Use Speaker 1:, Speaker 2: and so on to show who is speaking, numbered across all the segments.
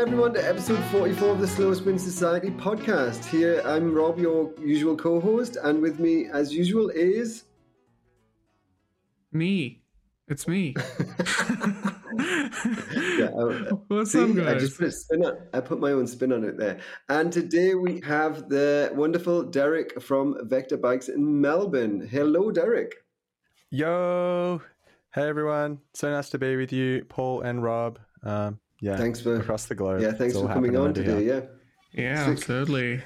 Speaker 1: everyone, to episode 44 of the Slow Spin Society podcast. Here, I'm Rob, your usual co host, and with me, as usual, is.
Speaker 2: Me. It's me.
Speaker 1: yeah, I,
Speaker 2: What's
Speaker 1: see,
Speaker 2: up,
Speaker 1: I
Speaker 2: guys?
Speaker 1: just put a spin on, I put my own spin on it there. And today we have the wonderful Derek from Vector Bikes in Melbourne. Hello, Derek.
Speaker 3: Yo, hey everyone! So nice to be with you, Paul and Rob. Um, yeah,
Speaker 1: Thanks for
Speaker 3: across the globe.
Speaker 1: yeah, thanks for coming on today.
Speaker 3: here.
Speaker 1: Yeah.
Speaker 2: Yeah,
Speaker 1: Sick.
Speaker 2: absolutely.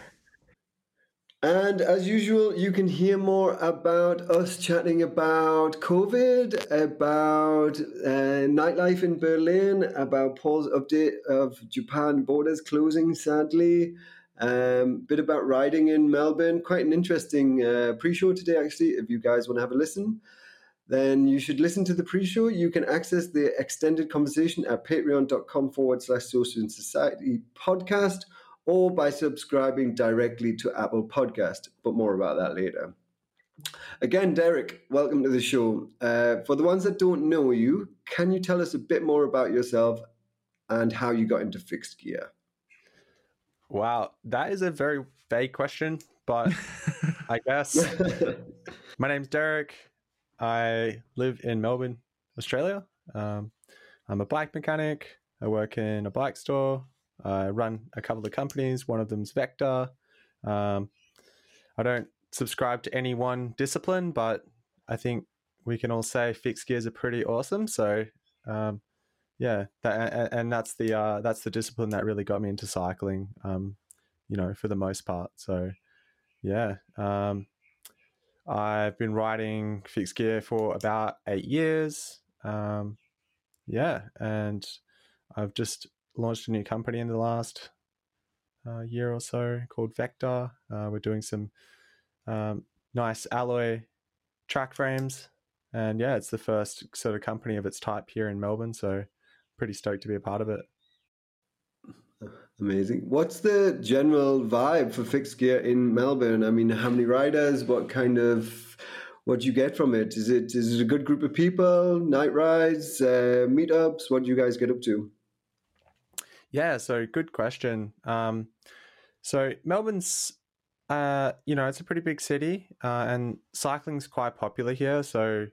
Speaker 1: And as usual, you can hear more about us chatting about COVID, about uh, nightlife in Berlin, about Paul's update of Japan borders closing, sadly. Um, bit about riding in Melbourne. Quite an interesting uh, pre-show today, actually. If you guys want to have a listen, then you should listen to the pre-show. You can access the extended conversation at patreon.com forward slash social and society podcast or by subscribing directly to Apple Podcast. But more about that later. Again, Derek, welcome to the show. Uh, for the ones that don't know you, can you tell us a bit more about yourself and how you got into fixed gear?
Speaker 3: Wow, that is a very vague question, but I guess my name's Derek. I live in Melbourne, Australia. Um, I'm a bike mechanic. I work in a bike store. I run a couple of companies. One of them's Vector. Um, I don't subscribe to any one discipline, but I think we can all say fixed gears are pretty awesome. So, um, yeah, that, and, that's the uh, that's the discipline that really got me into cycling. Um, you know, for the most part. So, yeah, um, I've been riding fixed gear for about eight years. Um, yeah, and I've just launched a new company in the last uh, year or so called Vector. Uh, we're doing some um, nice alloy track frames, and yeah, it's the first sort of company of its type here in Melbourne. So, pretty stoked to be a part of it.
Speaker 1: Amazing. What's the general vibe for fixed gear in Melbourne? I mean, how many riders? What kind of what do you get from it? Is it is it a good group of people? Night rides, uh, meetups? What do you guys get up to?
Speaker 3: Yeah, so good question. Um, so Melbourne's, uh, you know, it's a pretty big city, uh, and cycling's quite popular here. So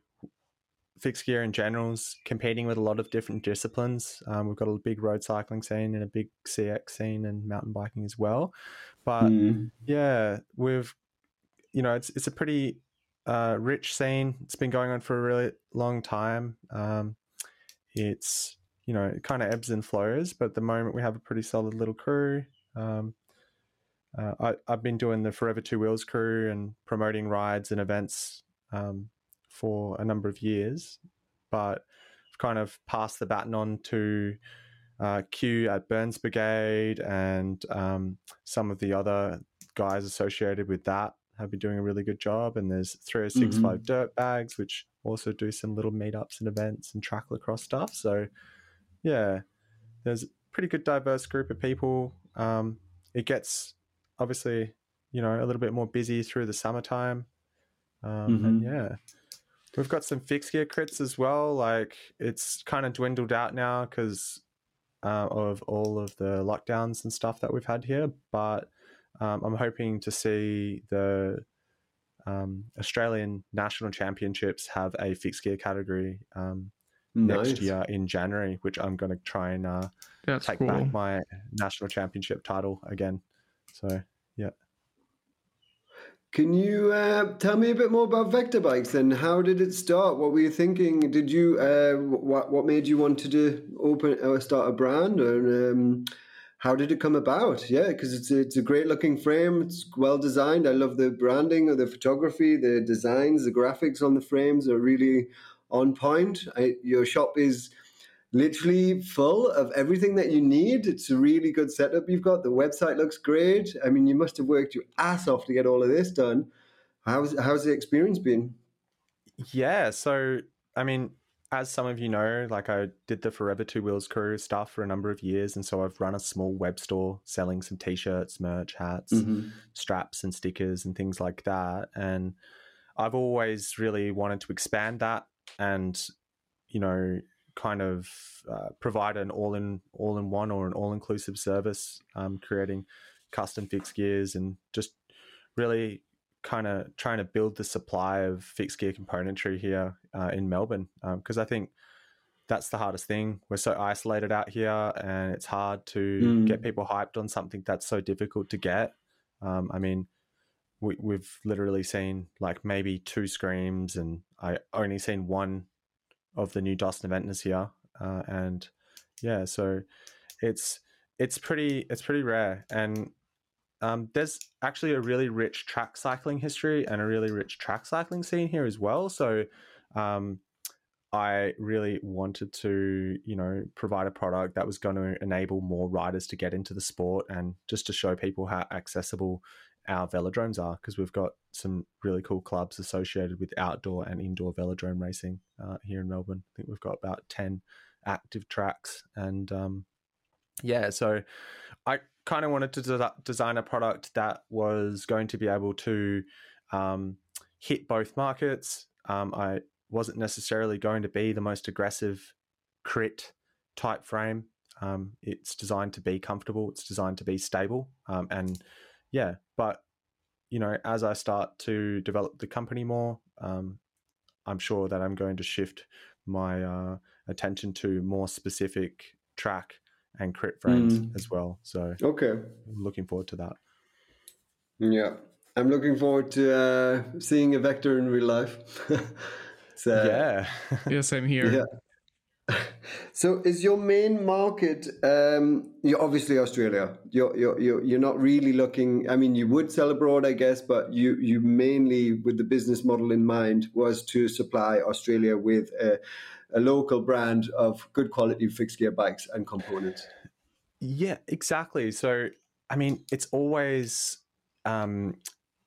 Speaker 3: fixed gear in general is competing with a lot of different disciplines. Um, we've got a big road cycling scene and a big CX scene and mountain biking as well. But
Speaker 1: Mm.
Speaker 3: yeah, we've, you know, it's it's a pretty uh, rich scene. It's been going on for a really long time. Um, it's you know it kind of ebbs and flows, but at the moment we have a pretty solid little crew. Um, uh, I, I've been doing the Forever Two Wheels crew and promoting rides and events um, for a number of years, but I've kind of passed the baton on to uh, Q at Burns Brigade and um, some of the other guys associated with that have been doing a really good job. And there's 3065 Dirt Bags, which also do some little meetups and events and track lacrosse stuff. So, yeah, there's a pretty good diverse group of people. Um, it gets obviously, you know, a little bit more busy through the summertime. Um, And yeah, we've got some fixed gear crits as well. Like it's kind of dwindled out now because uh, of all of the lockdowns and stuff that we've had here. But um, I'm hoping to see the um, Australian national championships have a fixed gear category um,
Speaker 1: Nice.
Speaker 3: next year in January, which I'm going to try and uh, take
Speaker 2: cool.
Speaker 3: back my national championship title again. So yeah.
Speaker 1: Can you uh, tell me a bit more about Vector Bikes and how did it start? What were you thinking? Did you uh, what what made you want to do, open or start a brand, or um, how did it come about? Yeah, because it's a, it's a great looking frame. It's well designed. I love the branding of the photography, the designs, the graphics on the frames are really on point. I, your shop is literally full of everything that you need. It's a really good setup you've got. The website looks great. I mean, you must have worked your ass off to get all of this done. How's how's the experience been?
Speaker 3: Yeah, so I mean, as some of you know, like I did the Forever Two Wheels crew stuff for a number of years, and so I've run a small web store selling some t-shirts, merch, hats, mm-hmm. straps, and stickers and things like that. And I've always really wanted to expand that and, you know, kind of uh, provide an all in all in one or an all inclusive service, um, creating custom fixed gears and just really kind of trying to build the supply of fixed gear componentry here uh, in Melbourne because um, I think that's the hardest thing. We're so isolated out here, and it's hard to mm. get people hyped on something that's so difficult to get. Um, I mean, we, we've literally seen like maybe two screams, and I only seen one of the new Dosnoventas here, uh, and yeah, so it's it's pretty it's pretty rare, and um, there's actually a really rich track cycling history and a really rich track cycling scene here as well. So um, I really wanted to, you know, provide a product that was going to enable more riders to get into the sport and just to show people how accessible our velodromes are because we've got some really cool clubs associated with outdoor and indoor velodrome racing uh, here in Melbourne. I think we've got about 10 active tracks. And um, yeah, so I kind of wanted to de- design a product that was going to be able to um, hit both markets. Um, I wasn't necessarily going to be the most aggressive crit type frame. Um, it's designed to be comfortable. It's designed to be stable. Um, and yeah, but you know, as I start to develop the company more, um, I'm sure that I'm going to shift my uh, attention to more specific track and crit frames mm. as well. So
Speaker 1: okay,
Speaker 3: I'm looking forward to that.
Speaker 1: Yeah, I'm looking forward to uh, seeing a vector in real life.
Speaker 3: so, yeah,
Speaker 2: yeah, same here.
Speaker 1: Yeah. So, is your main market? Um, you're obviously Australia. You're, you're you're you're not really looking. I mean, you would sell abroad, I guess, but you you mainly, with the business model in mind, was to supply Australia with a, a local brand of good quality fixed gear bikes and components.
Speaker 3: Yeah, exactly. So, I mean, it's always, um,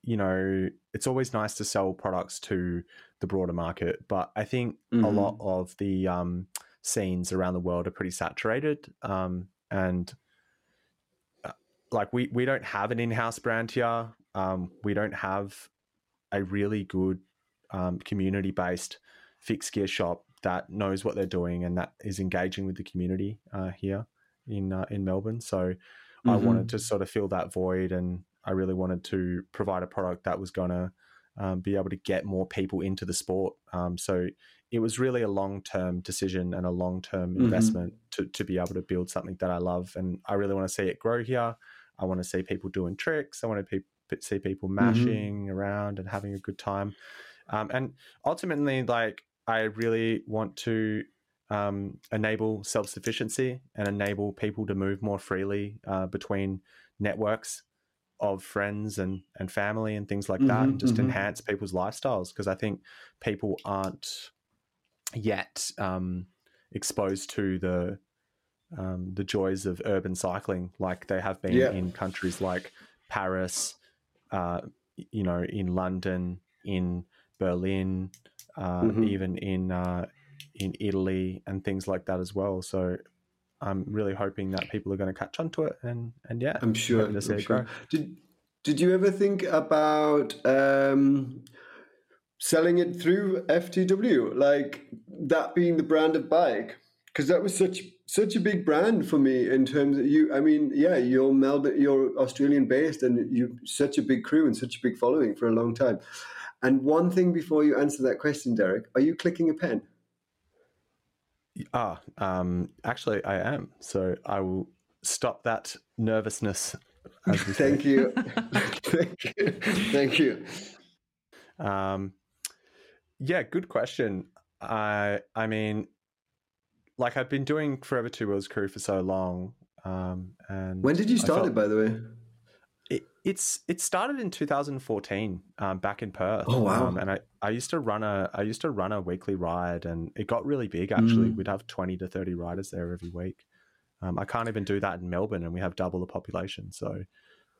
Speaker 3: you know, it's always nice to sell products to the broader market, but I think mm-hmm. a lot of the um, scenes around the world are pretty saturated, um, and uh, like we we don't have an in-house brand here. Um, we don't have a really good um, community-based fixed gear shop that knows what they're doing and that is engaging with the community uh, here in uh, in Melbourne. So mm-hmm. I wanted to sort of fill that void, and I really wanted to provide a product that was going to um, be able to get more people into the sport. Um, so it was really a long term decision and a long term mm-hmm. investment to to be able to build something that I love, and I really want to see it grow here. I want to see people doing tricks. I want to pe- see people mm-hmm. mashing mm-hmm. around and having a good time. Um, and ultimately, like I really want to um, enable self sufficiency and enable people to move more freely uh, between networks of friends and, and family and things like mm-hmm, that, and just mm-hmm. enhance people's lifestyles. Because I think people aren't yet um, exposed to the um, the joys of urban cycling like they have been yeah. in countries like Paris, uh, you know, in London, in Berlin, uh, mm-hmm. even in uh, in Italy and things like that as well. So I'm really hoping that people are going to catch on to it, and and yeah,
Speaker 1: I'm sure. I'm sure. Did Did you ever think about um, selling it through FTW, like that being the brand of bike? Because that was such such a big brand for me in terms of you. I mean, yeah, you're Melbourne, you're Australian based, and you such a big crew and such a big following for a long time. And one thing before you answer that question, Derek, are you clicking a pen?
Speaker 3: Ah, um, actually, I am. So I will stop that nervousness.
Speaker 1: Thank you. Thank you. Thank you.
Speaker 3: Um, yeah, good question. I I mean, like I've been doing Forever Two Wheels Crew for so long. Um, and
Speaker 1: when did you start felt, it, by the way?
Speaker 3: it's it started in 2014 um, back in Perth.
Speaker 1: Oh wow!
Speaker 3: Um, and I, I used to run a I used to run a weekly ride, and it got really big. Actually, mm. we'd have 20 to 30 riders there every week. Um, I can't even do that in Melbourne, and we have double the population. So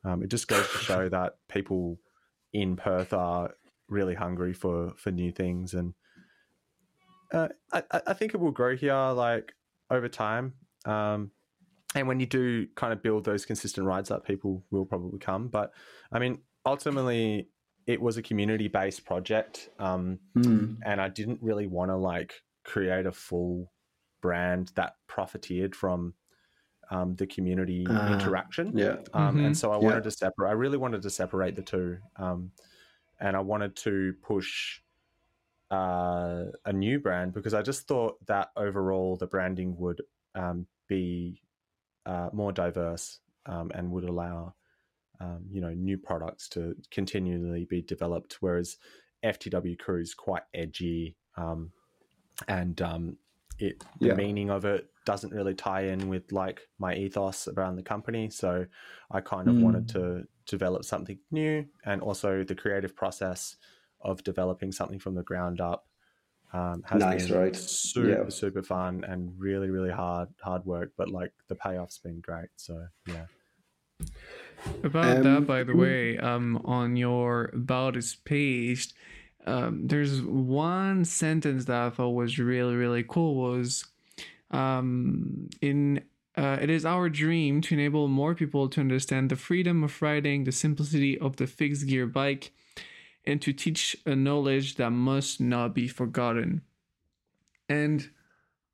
Speaker 3: um, it just goes to show that people in Perth are really hungry for for new things, and uh, I, I think it will grow here like over time. Um, and when you do kind of build those consistent rides up, people will probably come. But I mean, ultimately, it was a community based project, um, mm. and I didn't really want to like create a full brand that profiteered from um, the community
Speaker 1: Ah,
Speaker 3: interaction.
Speaker 1: Yeah.
Speaker 3: Um,
Speaker 2: Mhm.
Speaker 3: And so I
Speaker 1: Yeah.
Speaker 3: wanted to separate. I really wanted to separate the two, um, and I wanted to push uh, a new brand because I just thought that overall the branding would um, be uh, more diverse um, and would allow um, you know new products to continually be developed. Whereas FTW Crew is quite edgy, um, and um, it the
Speaker 1: Yeah.
Speaker 3: meaning of it doesn't really tie in with like my ethos around the company. So I kind of
Speaker 1: Mm.
Speaker 3: wanted to develop something new, and also the creative process of developing something from the ground up um, has
Speaker 1: Nice,
Speaker 3: been
Speaker 1: right?
Speaker 3: super
Speaker 1: Yeah.
Speaker 3: super fun and really really hard hard work. But like the payoff's been great. So yeah.
Speaker 2: About
Speaker 1: Um,
Speaker 2: that, by the
Speaker 1: mm.
Speaker 2: way, um, on your about us page, um, there's one sentence that I thought was really really cool. Was um, in uh, it is our dream to enable more people to understand the freedom of riding, the simplicity of the fixed gear bike, and to teach a knowledge that must not be forgotten. And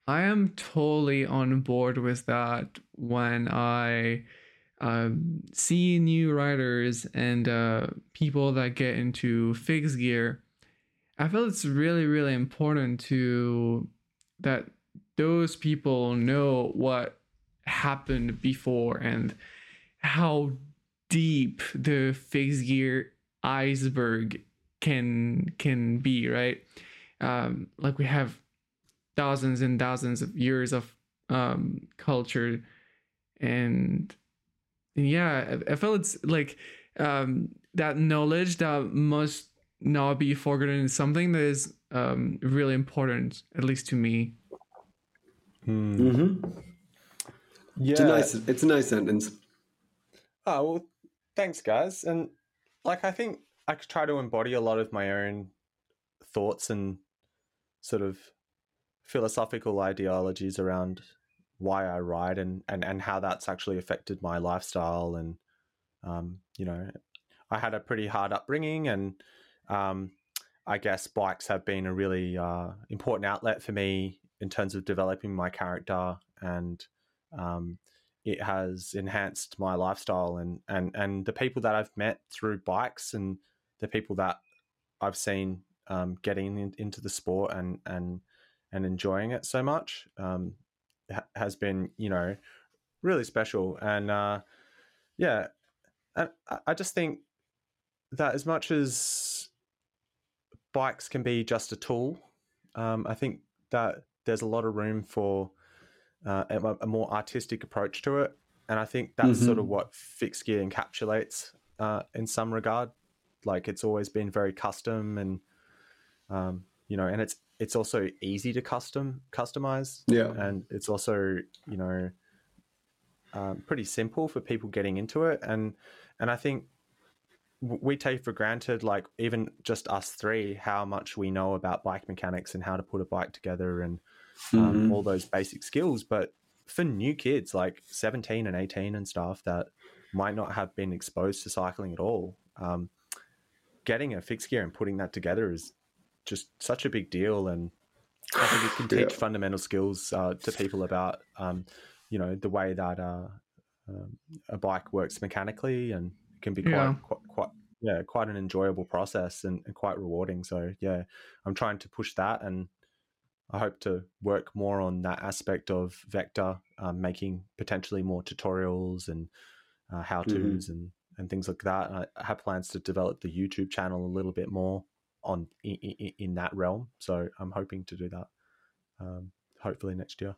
Speaker 2: I am totally on board with that when I um, see new riders and uh, people that get into fixed gear. I feel it's really, really important to that those people know what happened before and how deep the fixed gear iceberg can can be right? Um like we have thousands and thousands of years of um culture and yeah i, I feel it's like um that knowledge that must not be forgotten is something that is um really important at least to me
Speaker 1: hmm
Speaker 3: Yeah.
Speaker 1: It's a nice. It's a nice sentence.
Speaker 3: Oh well, thanks, guys. And like, I think I try to embody a lot of my own thoughts and sort of philosophical ideologies around why I ride and and and how that's actually affected my lifestyle. And um, you know, I had a pretty hard upbringing, and um, I guess bikes have been a really uh, important outlet for me in terms of developing my character and um, it has enhanced my lifestyle and and and the people that I've met through bikes and the people that I've seen um, getting in, into the sport and and and enjoying it so much um, ha- has been you know really special. And uh, yeah and I- I just think that as much as bikes can be just a tool um, I think that there's a lot of room for uh, a, a more artistic approach to it. And I think that's sort of
Speaker 1: Mhm.
Speaker 3: what fixed gear encapsulates uh, in some regard. Like it's always been very custom and, um, you know, and it's it's also easy to custom customize,
Speaker 1: Yeah.
Speaker 3: and it's also you know um, pretty simple for people getting into it. And and I think we take for granted, like even just us three, how much we know about bike mechanics and how to put a bike together and um,
Speaker 1: Mhm.
Speaker 3: all those basic skills. But for new kids like 17 and 18 and stuff that might not have been exposed to cycling at all, um, getting a fixed gear and putting that together is just such a big deal. And I think it can teach
Speaker 1: Yeah.
Speaker 3: fundamental skills uh, to people about, um, you know, the way that uh, um, a bike works mechanically and can be quite,
Speaker 2: Yeah.
Speaker 3: quite, quite yeah, quite an enjoyable process and, and quite rewarding. So yeah, I'm trying to push that and I hope to work more on that aspect of Vector, um, making potentially more tutorials and uh, how tos and, and things like that. And I, I have plans to develop the YouTube channel a little bit more on in, in, in that realm. So I'm hoping to do that um, hopefully next year.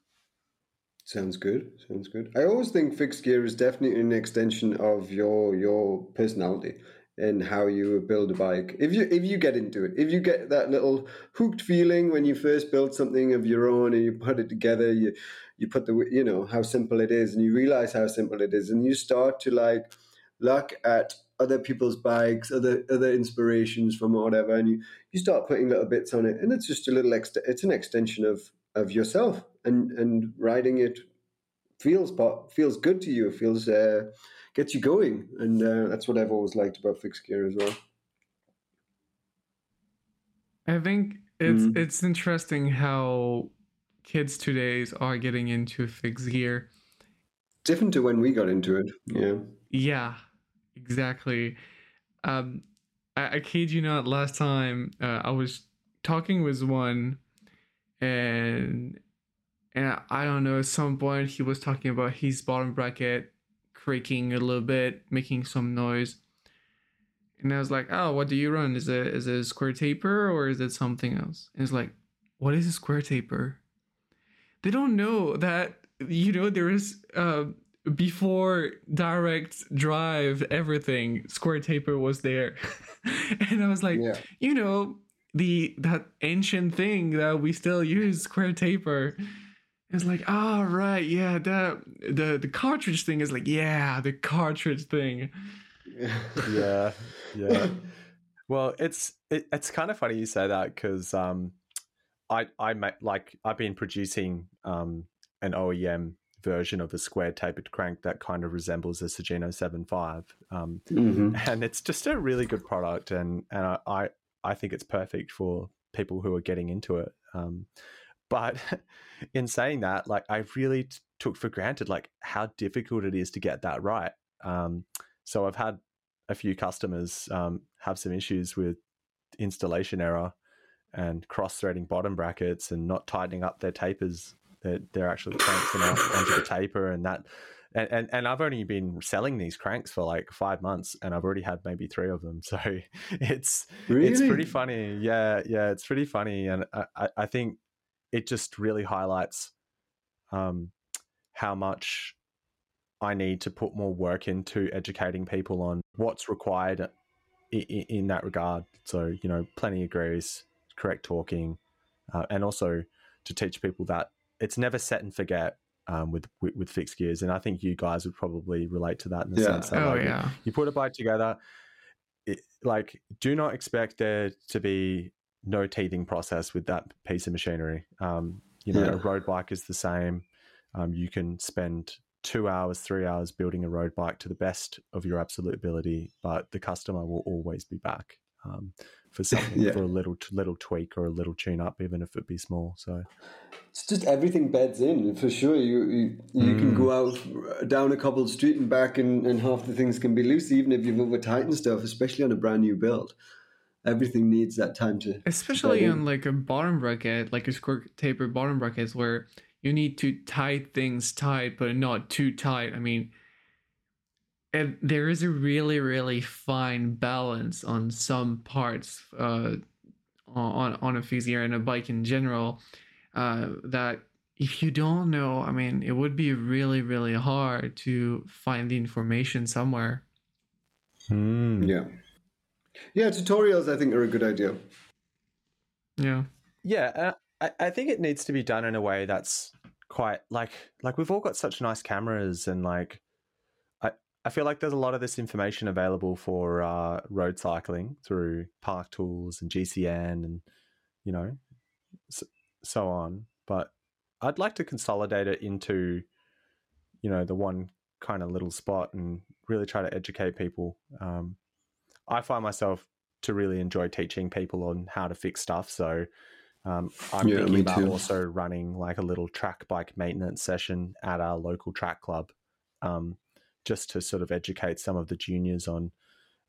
Speaker 1: Sounds good. Sounds good. I always think fixed gear is definitely an extension of your your personality and how you build a bike. If you if you get into it, if you get that little hooked feeling when you first build something of your own and you put it together, you you put the you know how simple it is, and you realize how simple it is, and you start to like look at other people's bikes, other other inspirations from whatever, and you you start putting little bits on it, and it's just a little ext- It's an extension of of yourself, and and riding it feels po- feels good to you. Feels uh, gets you going, and uh, that's what I've always liked about fixed gear as well.
Speaker 2: I think it's
Speaker 1: Mhm.
Speaker 2: it's interesting how kids today are getting into fixed gear.
Speaker 1: Different to when we got into it. Yeah.
Speaker 2: Yeah, exactly. Um, I, I kid you not. Last time uh, I was talking with one, and and I don't know. At some point, he was talking about his bottom bracket creaking a little bit, making some noise. And I was like, "Oh, what do you run? Is it is it a square taper or is it something else?" And it's like, "What is a square taper?" They don't know that you know there is uh, before direct drive everything square taper was there, and I was like,
Speaker 1: Yeah.
Speaker 2: you know the that ancient thing that we still use square taper. It's like, oh right, yeah, that the the cartridge thing is like, yeah, the cartridge thing.
Speaker 3: yeah, yeah. Well, it's it, it's kind of funny you say that because um, I I ma- like I've been producing um an OEM version of a square tapered crank that kind of resembles a Sugino 7.5. Um,
Speaker 1: hmm
Speaker 3: and it's just a really good product, and and I I, I think it's perfect for people who are getting into it. Um, but in saying that, like I really t- took for granted like how difficult it is to get that right. Um, so I've had a few customers um, have some issues with installation error and cross-threading bottom brackets and not tightening up their tapers. They're, they're actually cranks them out onto the taper, and that and, and and I've only been selling these cranks for like five months, and I've already had maybe three of them. So it's
Speaker 1: Really?
Speaker 3: it's pretty funny. Yeah, yeah, it's pretty funny, and I, I- think it just really highlights um, how much I need to put more work into educating people on what's required in, in that regard. So you know, plenty of grease, correct torquing, uh, and also to teach people that it's never set and forget um, with, with with fixed gears. And I think you guys would probably relate to that in the
Speaker 1: Yeah.
Speaker 3: sense that
Speaker 2: Oh
Speaker 3: like,
Speaker 2: yeah.
Speaker 3: you put a bike together it, like do not expect there to be no teething process with that piece of machinery um, you know
Speaker 1: Yeah.
Speaker 3: a road bike is the same um, you can spend two hours three hours building a road bike to the best of your absolute ability but the customer will always be back um, for something
Speaker 1: Yeah.
Speaker 3: for a little little tweak or a little tune up even if it be small so
Speaker 1: It's just everything beds in for sure. You you, you can
Speaker 3: Mm.
Speaker 1: go out down a cobbled street and back, and, and half the things can be loose, even if you've over tightened stuff, especially on a brand new build. Everything needs that time to.
Speaker 2: Especially
Speaker 1: bed in.
Speaker 2: on like a bottom bracket, like a square taper bottom brackets where you need to tie things tight but not too tight. I mean and there is a really, really fine balance on some parts uh on on a fixie and a bike in general. Uh that if you don't know, I mean, it would be really, really hard to find the information somewhere.
Speaker 3: Hmm.
Speaker 1: Yeah. Yeah, tutorials I think are a good idea.
Speaker 2: Yeah.
Speaker 3: Yeah, uh, I, I think it needs to be done in a way that's quite like like we've all got such nice cameras and like I feel like there's a lot of this information available for uh, road cycling through Park Tools and GCN and you know so, so on. But I'd like to consolidate it into you know the one kind of little spot and really try to educate people. Um, I find myself to really enjoy teaching people on how to fix stuff. So um, I'm
Speaker 1: Yeah,
Speaker 3: thinking about
Speaker 1: too.
Speaker 3: also running like a little track bike maintenance session at our local track club, um, just to sort of educate some of the juniors on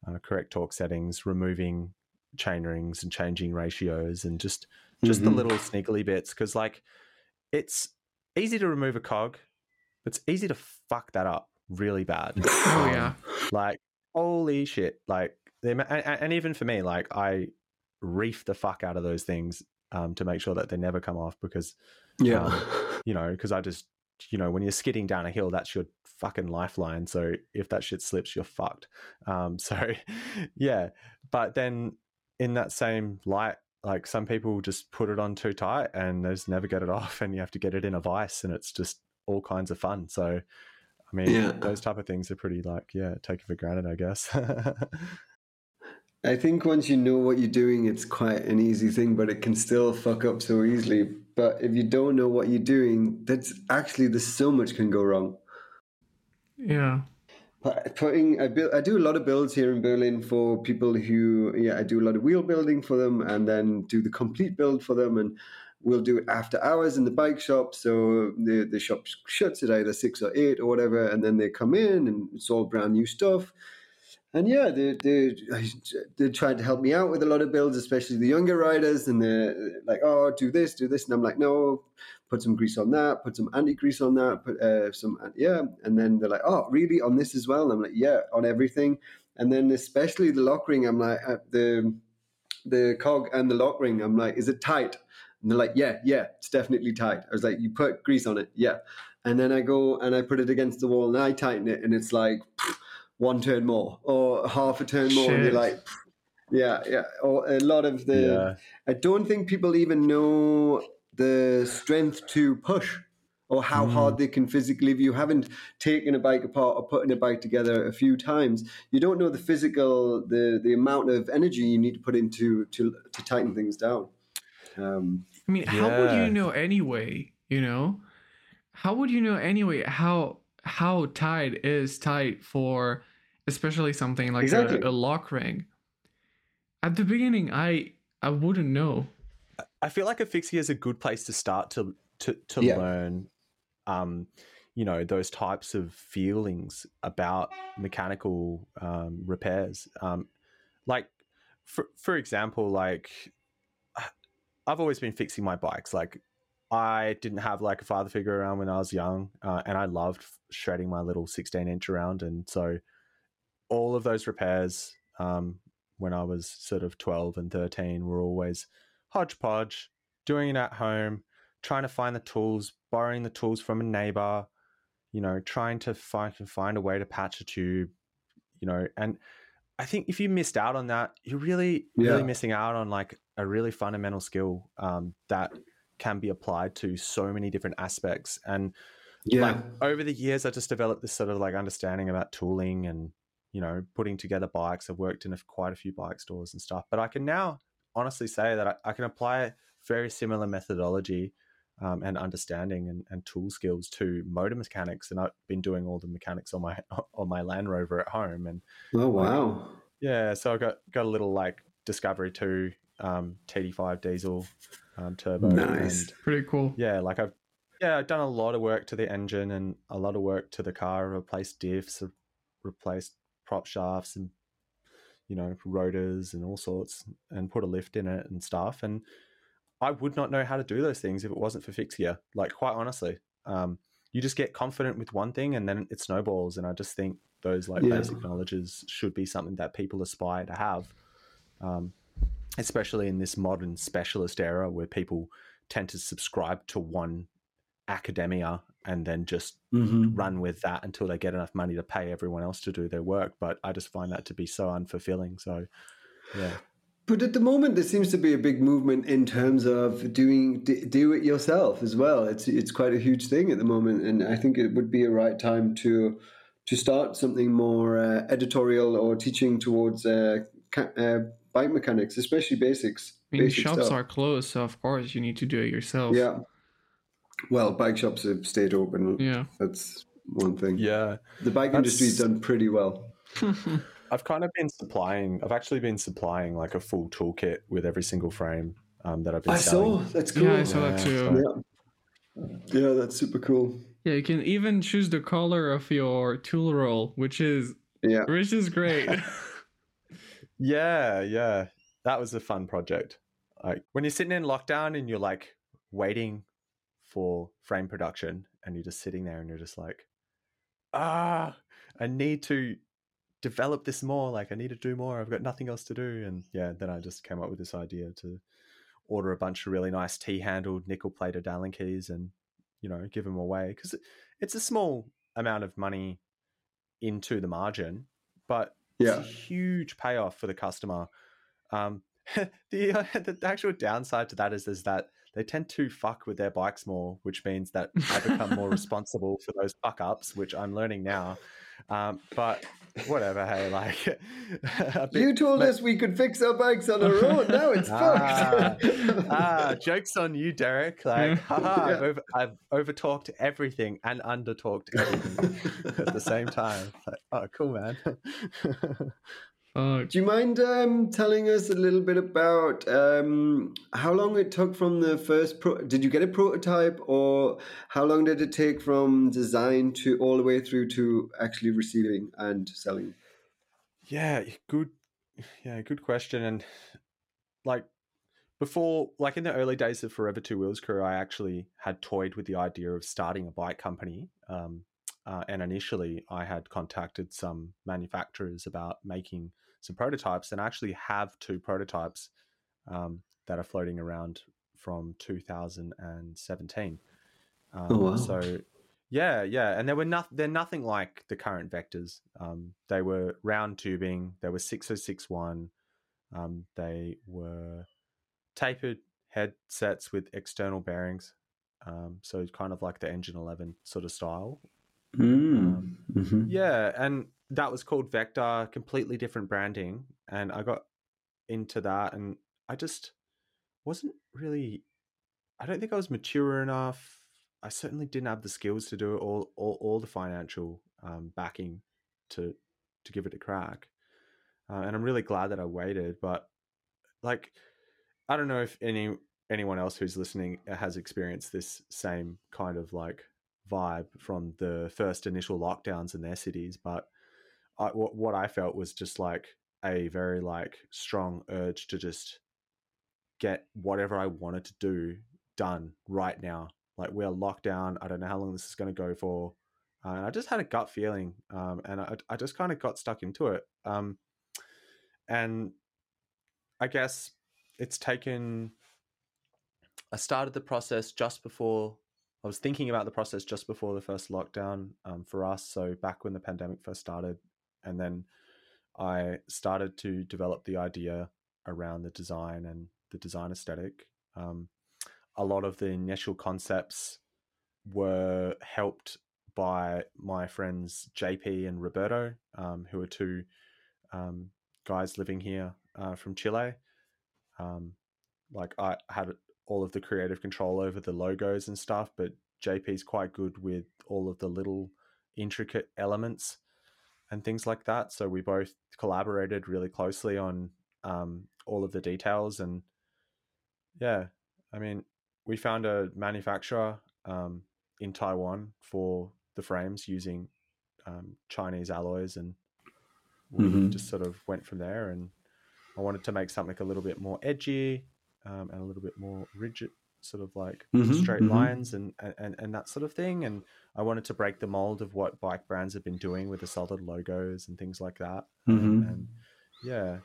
Speaker 3: uh, correct torque settings, removing chain rings and changing ratios, and just just the
Speaker 1: Mhm.
Speaker 3: little sniggly bits. Because like it's easy to remove a cog, but it's easy to fuck that up really bad.
Speaker 2: Oh yeah.
Speaker 3: like holy shit like the and, and even for me like i reef the fuck out of those things um, to make sure that they never come off because
Speaker 1: Yeah.
Speaker 3: Um, you know because i just you know when you're skidding down a hill that's your fucking lifeline so if that shit slips you're fucked um, so yeah but then in that same light like some people just put it on too tight and they just never get it off and you have to get it in a vice and it's just all kinds of fun so I mean,
Speaker 1: Yeah.
Speaker 3: those type of things are pretty like, yeah, taken for granted, I guess.
Speaker 1: I think once you know what you're doing, it's quite an easy thing, but it can still fuck up so easily. But if you don't know what you're doing, that's actually there's so much can go wrong.
Speaker 2: Yeah.
Speaker 1: But Putting, I build, I do a lot of builds here in Berlin for people who, yeah, I do a lot of wheel building for them, and then do the complete build for them. And we'll do it after hours in the bike shop. So the the shop shuts at either six or eight or whatever, and then they come in and it's all brand new stuff. And yeah, they they they tried to help me out with a lot of builds, especially the younger riders, and they're like, "Oh, do this, do this," and I'm like, "No, put some grease on that, put some anti grease on that, put uh, some yeah," and then they're like, "Oh, really on this as well?" And I'm like, "Yeah, on everything." And then especially the lock ring, I'm like, uh, the the cog and the lock ring, I'm like, "Is it tight?" And they're like, "Yeah, yeah, it's definitely tight." I was like, "You put grease on it, yeah." And then I go and I put it against the wall and I tighten it, and it's like. Pff, one turn more or half a turn more, Shit. and you're like, yeah, yeah. Or a lot of the. Yeah. I don't think people even know the strength to push or how mm. hard they can physically. If you haven't taken a bike apart or putting a bike together a few times, you don't know the physical, the the amount of energy you need to put into to to tighten things down. Um,
Speaker 2: I mean, how yeah. would you know anyway? You know, how would you know anyway? How how tight is tight for especially something like exactly. a, a, lock ring. At the beginning, I I wouldn't know.
Speaker 3: I feel like a fixie is a good place to start to to to yeah. learn, um, you know, those types of feelings about mechanical um, repairs. Um, like, for for example, like I've always been fixing my bikes. Like I didn't have like a father figure around when I was young, uh, and I loved shredding my little 16 inch around. And so all of those repairs um, when I was sort of 12 and 13 were always hodgepodge, doing it at home, trying to find the tools, borrowing the tools from a neighbor, you know, trying to find find a way to patch a tube, you know, and I think if you missed out on that, you're really, yeah. really missing out on like a really fundamental skill um, that can be applied to so many different aspects. And yeah. like over the years, I just developed this sort of like understanding about tooling and you know putting together bikes. I've worked in a, quite a few bike stores and stuff, but I can now honestly say that I, I can apply very similar methodology um, and understanding and, and, tool skills to motor mechanics. And I've been doing all the mechanics on my on my Land Rover at home. And
Speaker 1: oh wow, like,
Speaker 3: yeah. So I got got a little like Discovery Two um, TD5 diesel um, turbo.
Speaker 1: Nice,
Speaker 2: pretty cool.
Speaker 3: Yeah, like I've yeah I've done a lot of work to the engine and a lot of work to the car. Replaced diffs, replaced prop shafts and you know rotors and all sorts, and put a lift in it and stuff. And I would not know how to do those things if it wasn't for fixie. Like quite honestly, um, you just get confident with one thing and then it snowballs. And I just think those like yeah. basic knowledges should be something that people aspire to have. Um, especially in this modern specialist era where people tend to subscribe to one academia and then just mm-hmm. run with that until they get enough money to pay everyone else to do their work. But I just find that to be so unfulfilling. So, yeah.
Speaker 1: But at the moment, there seems to be a big movement in terms of doing do it yourself as well. It's it's quite a huge thing at the moment, and I think it would be a right time to to start something more uh, editorial or teaching towards uh, uh, bike mechanics, especially basics.
Speaker 2: I mean,
Speaker 1: basic
Speaker 2: shops
Speaker 1: stuff.
Speaker 2: are closed, so of course you need to do it yourself.
Speaker 1: Yeah. Well, bike shops have stayed open.
Speaker 2: Yeah.
Speaker 1: That's one thing.
Speaker 3: Yeah.
Speaker 1: The bike That's... industry's done pretty well.
Speaker 3: I've kind of been supplying. I've actually been supplying like a full toolkit with every single frame um, that I've been. I
Speaker 1: selling. saw. That's cool.
Speaker 2: Yeah, I saw that too.
Speaker 1: Yeah. yeah, that's super cool.
Speaker 2: Yeah, you can even choose the color of your tool roll, which is yeah, which is great.
Speaker 3: Yeah, yeah. That was a fun project. Like when you're sitting in lockdown and you're like waiting for frame production and you're just sitting there and you're just like, ah, I need to develop this more. Like I need to do more. I've got nothing else to do. And yeah, then I just came up with this idea to order a bunch of really nice T-handled nickel plated Allen keys and you know give them away because it's a small amount of money into the margin, but yeah. It's a huge payoff for the customer. Um, the, uh, the actual downside to that is is that they tend to fuck with their bikes more, which means that I become more responsible for those fuck ups, which I'm learning now. Um, but whatever, hey, like
Speaker 1: bit, you told us we could fix our bikes on our own. Now it's ah,
Speaker 3: fucked. ah, jokes on you, Derek. Like, haha, yeah. I've, over, I've over talked everything and undertalked everything at the same time. Like, oh, cool, man.
Speaker 2: Fuck.
Speaker 1: Do you mind um, telling us a little bit about um, how long it took from the first? Pro- did you get a prototype, or how long did it take from design to all the way through to actually receiving and selling?
Speaker 3: Yeah, good. Yeah, good question. And like before, like in the early days of Forever Two Wheels Crew, I actually had toyed with the idea of starting a bike company. Um, uh, and initially, I had contacted some manufacturers about making some prototypes, and I actually have two prototypes um, that are floating around from 2017. Um,
Speaker 1: Oh, wow.
Speaker 3: So, yeah, yeah, and they were not they're nothing like the current vectors. Um, they were round tubing. They were 6061. Um, they were tapered headsets with external bearings. Um, so it's kind of like the Engine 11 sort of style.
Speaker 1: Mm. mhm.
Speaker 3: Yeah, and that was called Vector, completely different branding. And I got into that and I just wasn't really I don't think I was mature enough. I certainly didn't have the skills to do it all all, all the financial um, backing to to give it a crack. Uh, and I'm really glad that I waited, but like I don't know if any anyone else who's listening has experienced this same kind of like vibe from the first initial lockdowns in their cities, but I, what what I felt was just like a very like strong urge to just get whatever I wanted to do done right now. Like we're locked down. I don't know how long this is going to go for, uh, and I just had a gut feeling, um, and I I just kind of got stuck into it. Um, and I guess it's taken. I started the process just before I was thinking about the process just before the first lockdown um, for us. So back when the pandemic first started, and then I started to develop the idea around the design and the design aesthetic. Um, a lot of the initial concepts were helped by my friends JP and Roberto, um, who are two um, guys living here uh, from Chile. Um, like I had all of the creative control over the logos and stuff, but JP's quite good with all of the little intricate elements and things like that. So we both collaborated really closely on um, all of the details. And yeah, I mean, we found a manufacturer um, in Taiwan for the frames using um, Chinese alloys, and we
Speaker 1: Mhm.
Speaker 3: just sort of went from there. And I wanted to make something a little bit more edgy um, and a little bit more rigid, sort of like
Speaker 1: Mhm,
Speaker 3: straight
Speaker 1: mhm.
Speaker 3: lines and, and and that sort of thing. And I wanted to break the mold of what bike brands have been doing with the solid logos and things like that.
Speaker 1: Mhm.
Speaker 3: And yeah,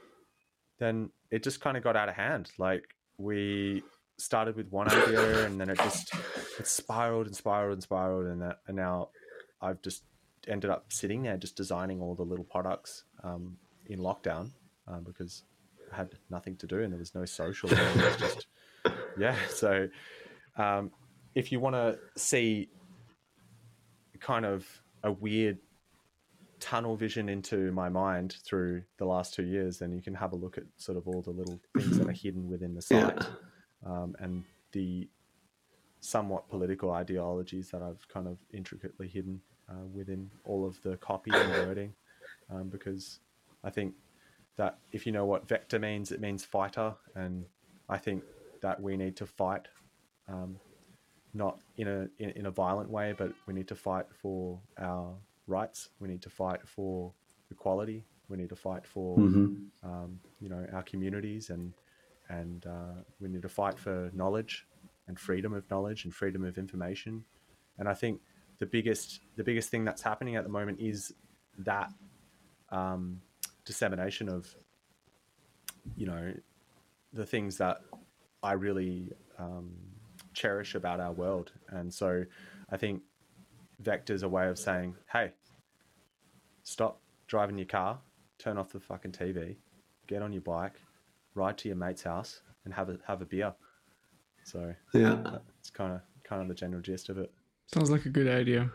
Speaker 3: then it just kind of got out of hand. Like we started with one idea, and then it just it spiraled and spiraled and spiraled, and that, and now I've just ended up sitting there just designing all the little products um, in lockdown um, because had nothing to do and there was no social. was just yeah. So um, if you want to see kind of a weird tunnel vision into my mind through the last two years, then you can have a look at sort of all the little things that are hidden within the
Speaker 1: Yeah.
Speaker 3: site um, and the somewhat political ideologies that I've kind of intricately hidden uh, within all of the copy and wording. Um, because I think that if you know what vector means, it means fighter, and I think that we need to fight, um, not in a in, in a violent way, but we need to fight for our rights. We need to fight for equality. We need to fight for
Speaker 1: Mhm.
Speaker 3: um, you know our communities and and uh, we need to fight for knowledge and freedom of knowledge and freedom of information and i think the biggest the biggest thing that's happening at the moment is that um, dissemination of you know the things that i really um, cherish about our world and so i think vector's a way of saying hey stop driving your car turn off the fucking tv get on your bike ride to your mate's house and have a have a beer so
Speaker 1: Yeah.
Speaker 3: it's kind of kind of the general gist of it
Speaker 2: Sounds like a good idea.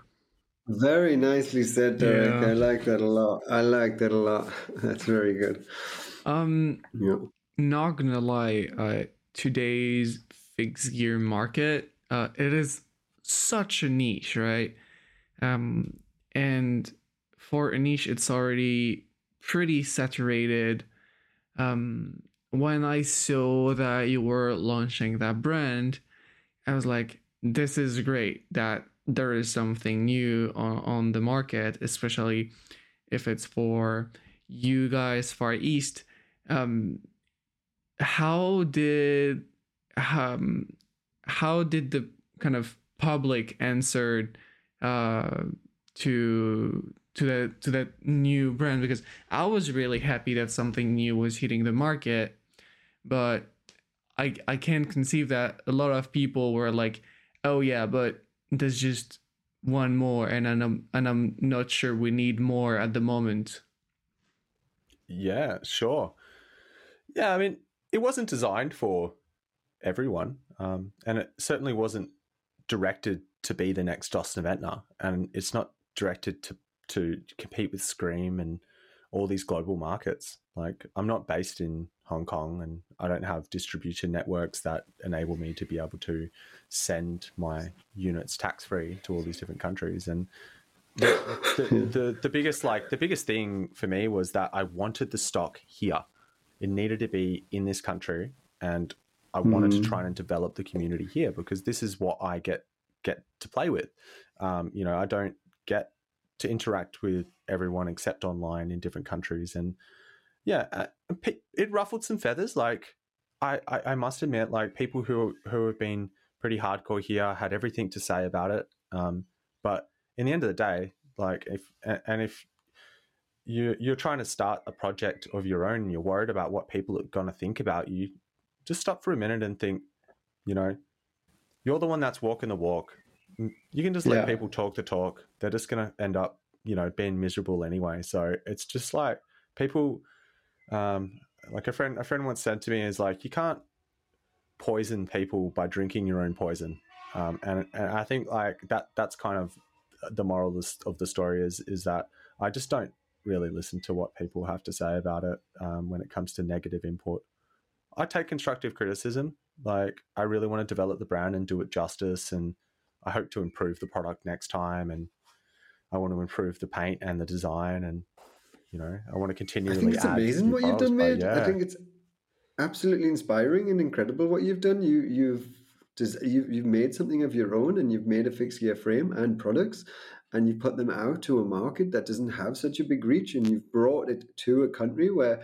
Speaker 1: Very nicely said, Derek.
Speaker 2: Yeah.
Speaker 1: I like that a lot. I like that a lot. That's very good.
Speaker 2: Um,
Speaker 1: Yeah.
Speaker 2: not gonna lie, uh, today's gear market, uh, it is such a niche, right? Um, and for a niche, it's already pretty saturated. Um, when I saw that you were launching that brand, I was like, this is great that there is something new on, on the market, especially if it's for you guys far east. Um, how did um, how did the kind of public answered uh, to to that to that new brand because I was really happy that something new was hitting the market, but I I can't conceive that a lot of people were like, oh yeah, but there's just one more, and I'm and I'm not sure we need more at the moment.
Speaker 3: Yeah, sure. Yeah, I mean, it wasn't designed for everyone, um, and it certainly wasn't directed to be the next Dosnoventas, and it's not directed to to compete with Scream and all these global markets. Like I'm not based in Hong Kong and I don't have distribution networks that enable me to be able to send my units tax free to all these different countries. And the, the, the, the biggest like the biggest thing for me was that I wanted the stock here. It needed to be in this country and I wanted mm. to try and develop the community here because this is what I get get to play with. Um, you know, I don't get to interact with everyone except online in different countries, and yeah, uh, it ruffled some feathers. Like I, I, I must admit, like people who who have been pretty hardcore here had everything to say about it. Um, but in the end of the day, like if and if you you're trying to start a project of your own and you're worried about what people are going to think about you, just stop for a minute and think, you know, you're the one that's walking the walk. You can just let yeah. people talk the talk. They're just going to end up, you know, being miserable anyway. So it's just like people, um, like a friend, a friend once said to me is like, you can't poison people by drinking your own poison. Um, and, and I think like that, that's kind of the moral of the story is, is that I just don't really listen to what people have to say about it um, when it comes to negative input. I take constructive criticism. Like I really want to develop the brand and do it justice, and I hope to improve the product next time. And I want to improve the paint and the design, and you know, I want to continually.
Speaker 1: I think it's amazing what you've done, mate. Yeah. I think it's absolutely inspiring and incredible what you've done. You you've you've you've made something of your own, and you've made a fixed gear frame and products, and you put them out to a market that doesn't have such a big reach, and you've brought it to a country where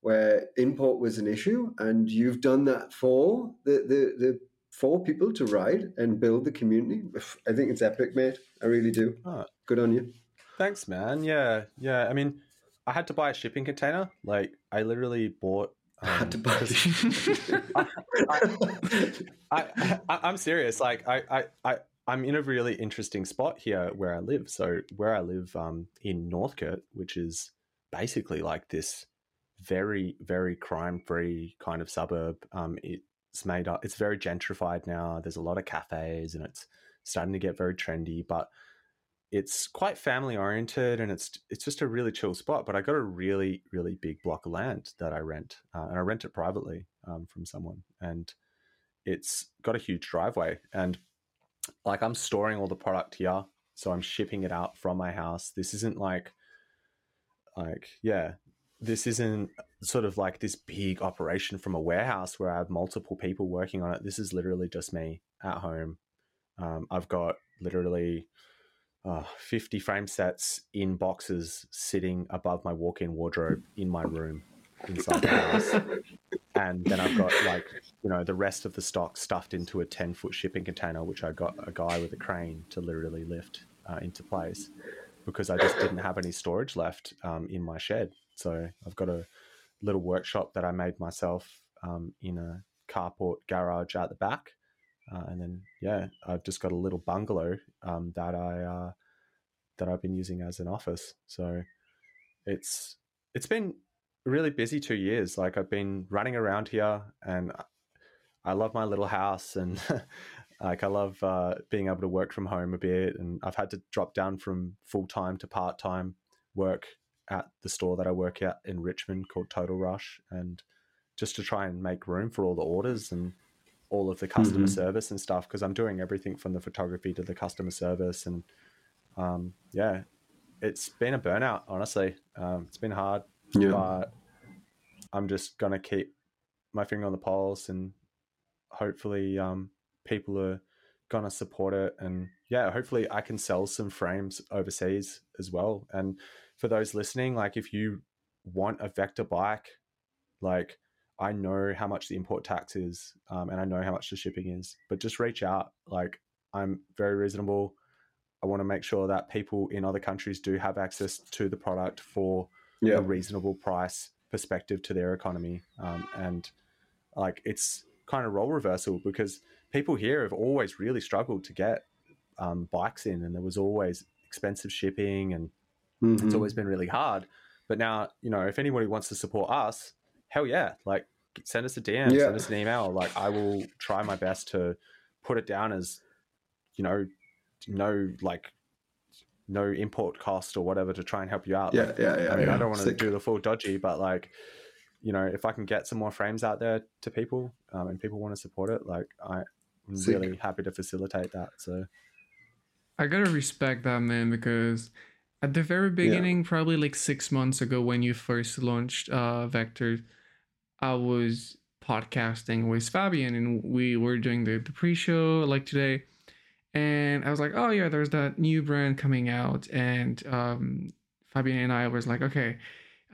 Speaker 1: where import was an issue, and you've done that for the the, the for people to ride and build the community. I think it's epic, mate. I really do. Oh, Good on you.
Speaker 3: Thanks, man. Yeah, yeah. I mean, I had to buy a shipping container. Like, I literally bought. Um, I had to buy. I, I, am serious. Like, I, I, I, I'm in a really interesting spot here where I live. So, where I live um, in Northcote, which is basically like this very very crime free kind of suburb. Um, it's made up. It's very gentrified now. There's a lot of cafes, and it's starting to get very trendy. But it's quite family oriented, and it's it's just a really chill spot. But I got a really really big block of land that I rent, uh, and I rent it privately um, from someone, and it's got a huge driveway, and like I'm storing all the product here, so I'm shipping it out from my house. This isn't like like yeah this isn't sort of like this big operation from a warehouse where I have multiple people working on it. This is literally just me at home. Um, I've got literally uh, 50 frame sets in boxes sitting above my walk in wardrobe in my room inside the house. and then I've got like, you know, the rest of the stock stuffed into a 10 foot shipping container, which I got a guy with a crane to literally lift uh, into place because I just didn't have any storage left um, in my shed. So I've got a little workshop that I made myself um, in a carport garage at the back. Uh, and then, yeah, I've just got a little bungalow um, that I uh, that I've been using as an office. So it's it's been really busy two years. Like I've been running around here, and I love my little house, and like I love uh, being able to work from home a bit. And I've had to drop down from full time to part time work at the store that I work at in Richmond called Total Rush, and just to try and make room for all the orders and all of the customer mm-hmm. service and stuff because I'm doing everything from the photography to the customer service and um, yeah, it's been a burnout. Honestly, um, it's been hard.
Speaker 1: Yeah.
Speaker 3: But I'm just gonna keep my finger on the pulse, and hopefully, um, people are gonna support it, and yeah, hopefully, I can sell some frames overseas as well. And for those listening, like if you want a vector bike, like I know how much the import tax is, um, and I know how much the shipping is, but just reach out. Like I'm very reasonable. I want to make sure that people in other countries do have access to the product for
Speaker 1: Yeah.
Speaker 3: a reasonable price perspective to their economy. Um, and like it's kind of role reversal because people here have always really struggled to get um, bikes in, and there was always expensive shipping, and it's
Speaker 1: Mhm.
Speaker 3: always been really hard. But now, you know, if anybody wants to support us, hell yeah, like send us a DM,
Speaker 1: Yeah.
Speaker 3: send us an email. Like I will try my best to put it down as, you know, no like no import cost or whatever to try and help you out.
Speaker 1: Yeah,
Speaker 3: Like,
Speaker 1: yeah, yeah.
Speaker 3: I mean,
Speaker 1: yeah.
Speaker 3: I don't want to
Speaker 1: Sick.
Speaker 3: do the full dodgy, but like, you know, if I can get some more frames out there to people um, and people want to support it, like I'm
Speaker 1: Sick.
Speaker 3: really happy to facilitate that. So
Speaker 2: I gotta respect that man because at the very beginning, probably like six months ago when you first launched uh Vector, I was podcasting with Fabian and we were doing the, the pre-show like today. And I was like, oh yeah, there's that new brand coming out. And um Fabian and I was like, okay,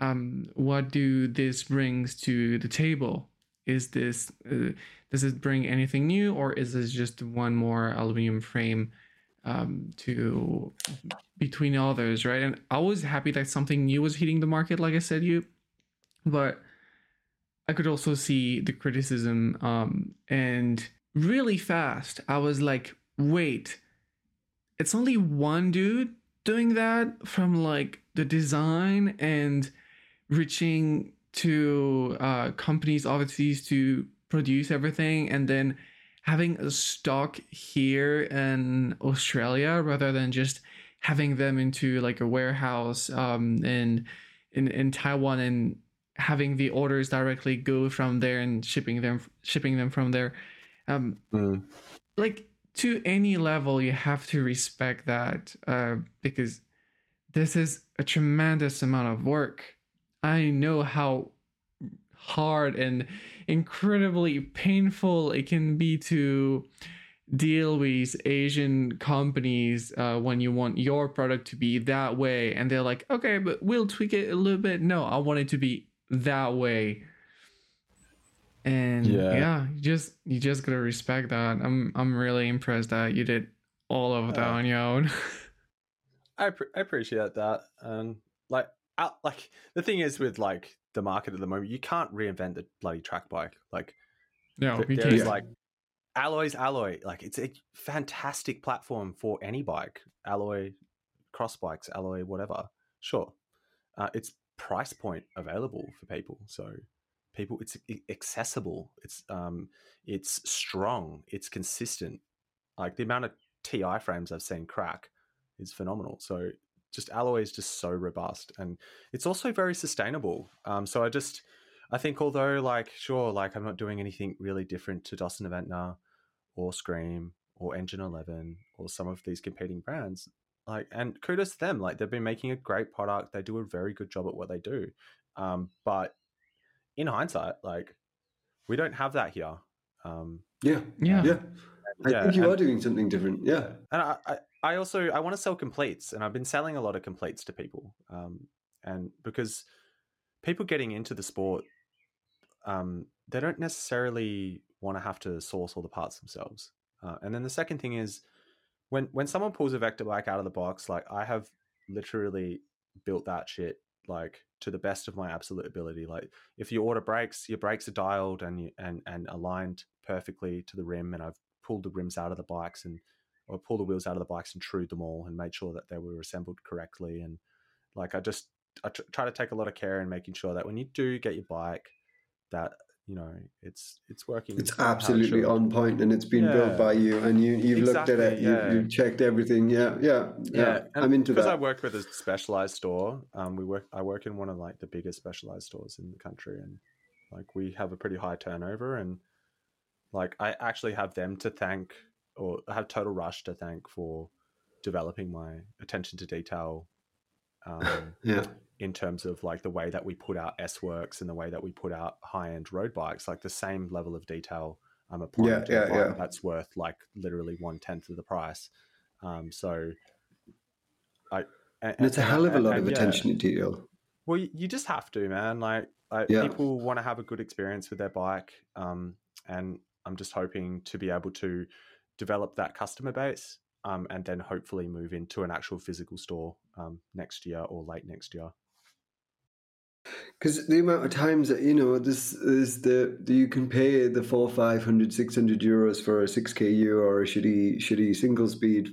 Speaker 2: um, what do this brings to the table? Is this uh, does it bring anything new or is this just one more aluminum frame um, to between others, right? And I was happy that something new was hitting the market, like I said, you, but I could also see the criticism. Um, and really fast, I was like, wait, it's only one dude doing that from like the design and reaching to uh, companies overseas to produce everything and then having a stock here in Australia rather than just having them into like a warehouse um in in, in Taiwan and having the orders directly go from there and shipping them shipping them from there. Um
Speaker 3: mm,
Speaker 2: like to any level you have to respect that uh because this is a tremendous amount of work. I know how hard and incredibly painful. It can be to deal with asian companies uh, when you want your product to be that way. And they're like okay but we'll tweak it a little bit. No i want it to be that way. And
Speaker 3: Yeah.
Speaker 2: yeah, you just you just gotta respect that. I'm i'm really impressed that you did all of that
Speaker 3: Uh,
Speaker 2: on your own.
Speaker 3: I, I appreciate that. And like, out, like the thing is with like the market at the moment, you can't reinvent the bloody track bike. Like
Speaker 2: no
Speaker 3: th- there's like Alloy's Alloy. Like it's a fantastic platform for any bike. Alloy cross bikes, Alloy whatever. Sure, uh, it's price point available for people. So people, it's accessible. It's um, it's strong. It's consistent. Like the amount of TI frames I've seen crack is phenomenal. So just alloy is just so robust and it's also very sustainable. Um, so I just I think although like sure like I'm not doing anything really different to Dosnoventas or Scream or Engine Eleven or some of these competing brands, like and kudos to them like they've been making a great product. They do a very good job at what they do. Um, but in hindsight, like we don't have that here. Um,
Speaker 1: Yeah.
Speaker 2: yeah
Speaker 1: Yeah. I
Speaker 3: Yeah,
Speaker 1: think you
Speaker 3: and-
Speaker 1: are doing something different. Yeah.
Speaker 3: and I, I, I also I want to sell completes, and I've been selling a lot of completes to people, um, and because people getting into the sport, um, they don't necessarily want to have to source all the parts themselves. Uh, and then the second thing is when when someone pulls a vector bike out of the box, like I have literally built that shit like to the best of my absolute ability. Like if you order brakes, your brakes are dialed and you, and and aligned perfectly to the rim, and I've pulled the rims out of the bikes and or pull the wheels out of the bikes and trued them all and made sure that they were assembled correctly. And like I just I tr- try to take a lot of care in making sure that when you do get your bike, that you know it's it's working.
Speaker 1: It's
Speaker 3: it
Speaker 1: absolutely on point and it's been built by you and you, you've looked at it,
Speaker 3: Exactly,
Speaker 1: you,
Speaker 3: yeah.
Speaker 1: you've checked everything. Yeah. Yeah. Yeah.
Speaker 3: and
Speaker 1: I'm into
Speaker 3: because I work with a specialized store. Um, we work. I work in one of like the biggest specialized stores in the country, and like we have a pretty high turnover. And like I actually have them to thank, or I have Total Rush to thank for developing my attention to detail, um,
Speaker 1: Yeah.
Speaker 3: in terms of like the way that we put out S works and the way that we put out high end road bikes, like the same level of detail I'm applying
Speaker 1: Yeah,
Speaker 3: to
Speaker 1: yeah, yeah.
Speaker 3: that's worth like literally one tenth of the price. Um, so I and,
Speaker 1: And it's a hell of a lot
Speaker 3: and
Speaker 1: of attention to detail.
Speaker 3: Well, you, just have to, man. Like, like people want to have a good experience with their bike, um, and I'm just hoping to be able to develop that customer base, um, and then hopefully move into an actual physical store um, next year or late next year.
Speaker 1: Because the amount of times that you know this is the, you can pay the four, five hundred, six hundred euros for a 6KU or a shitty shitty single speed,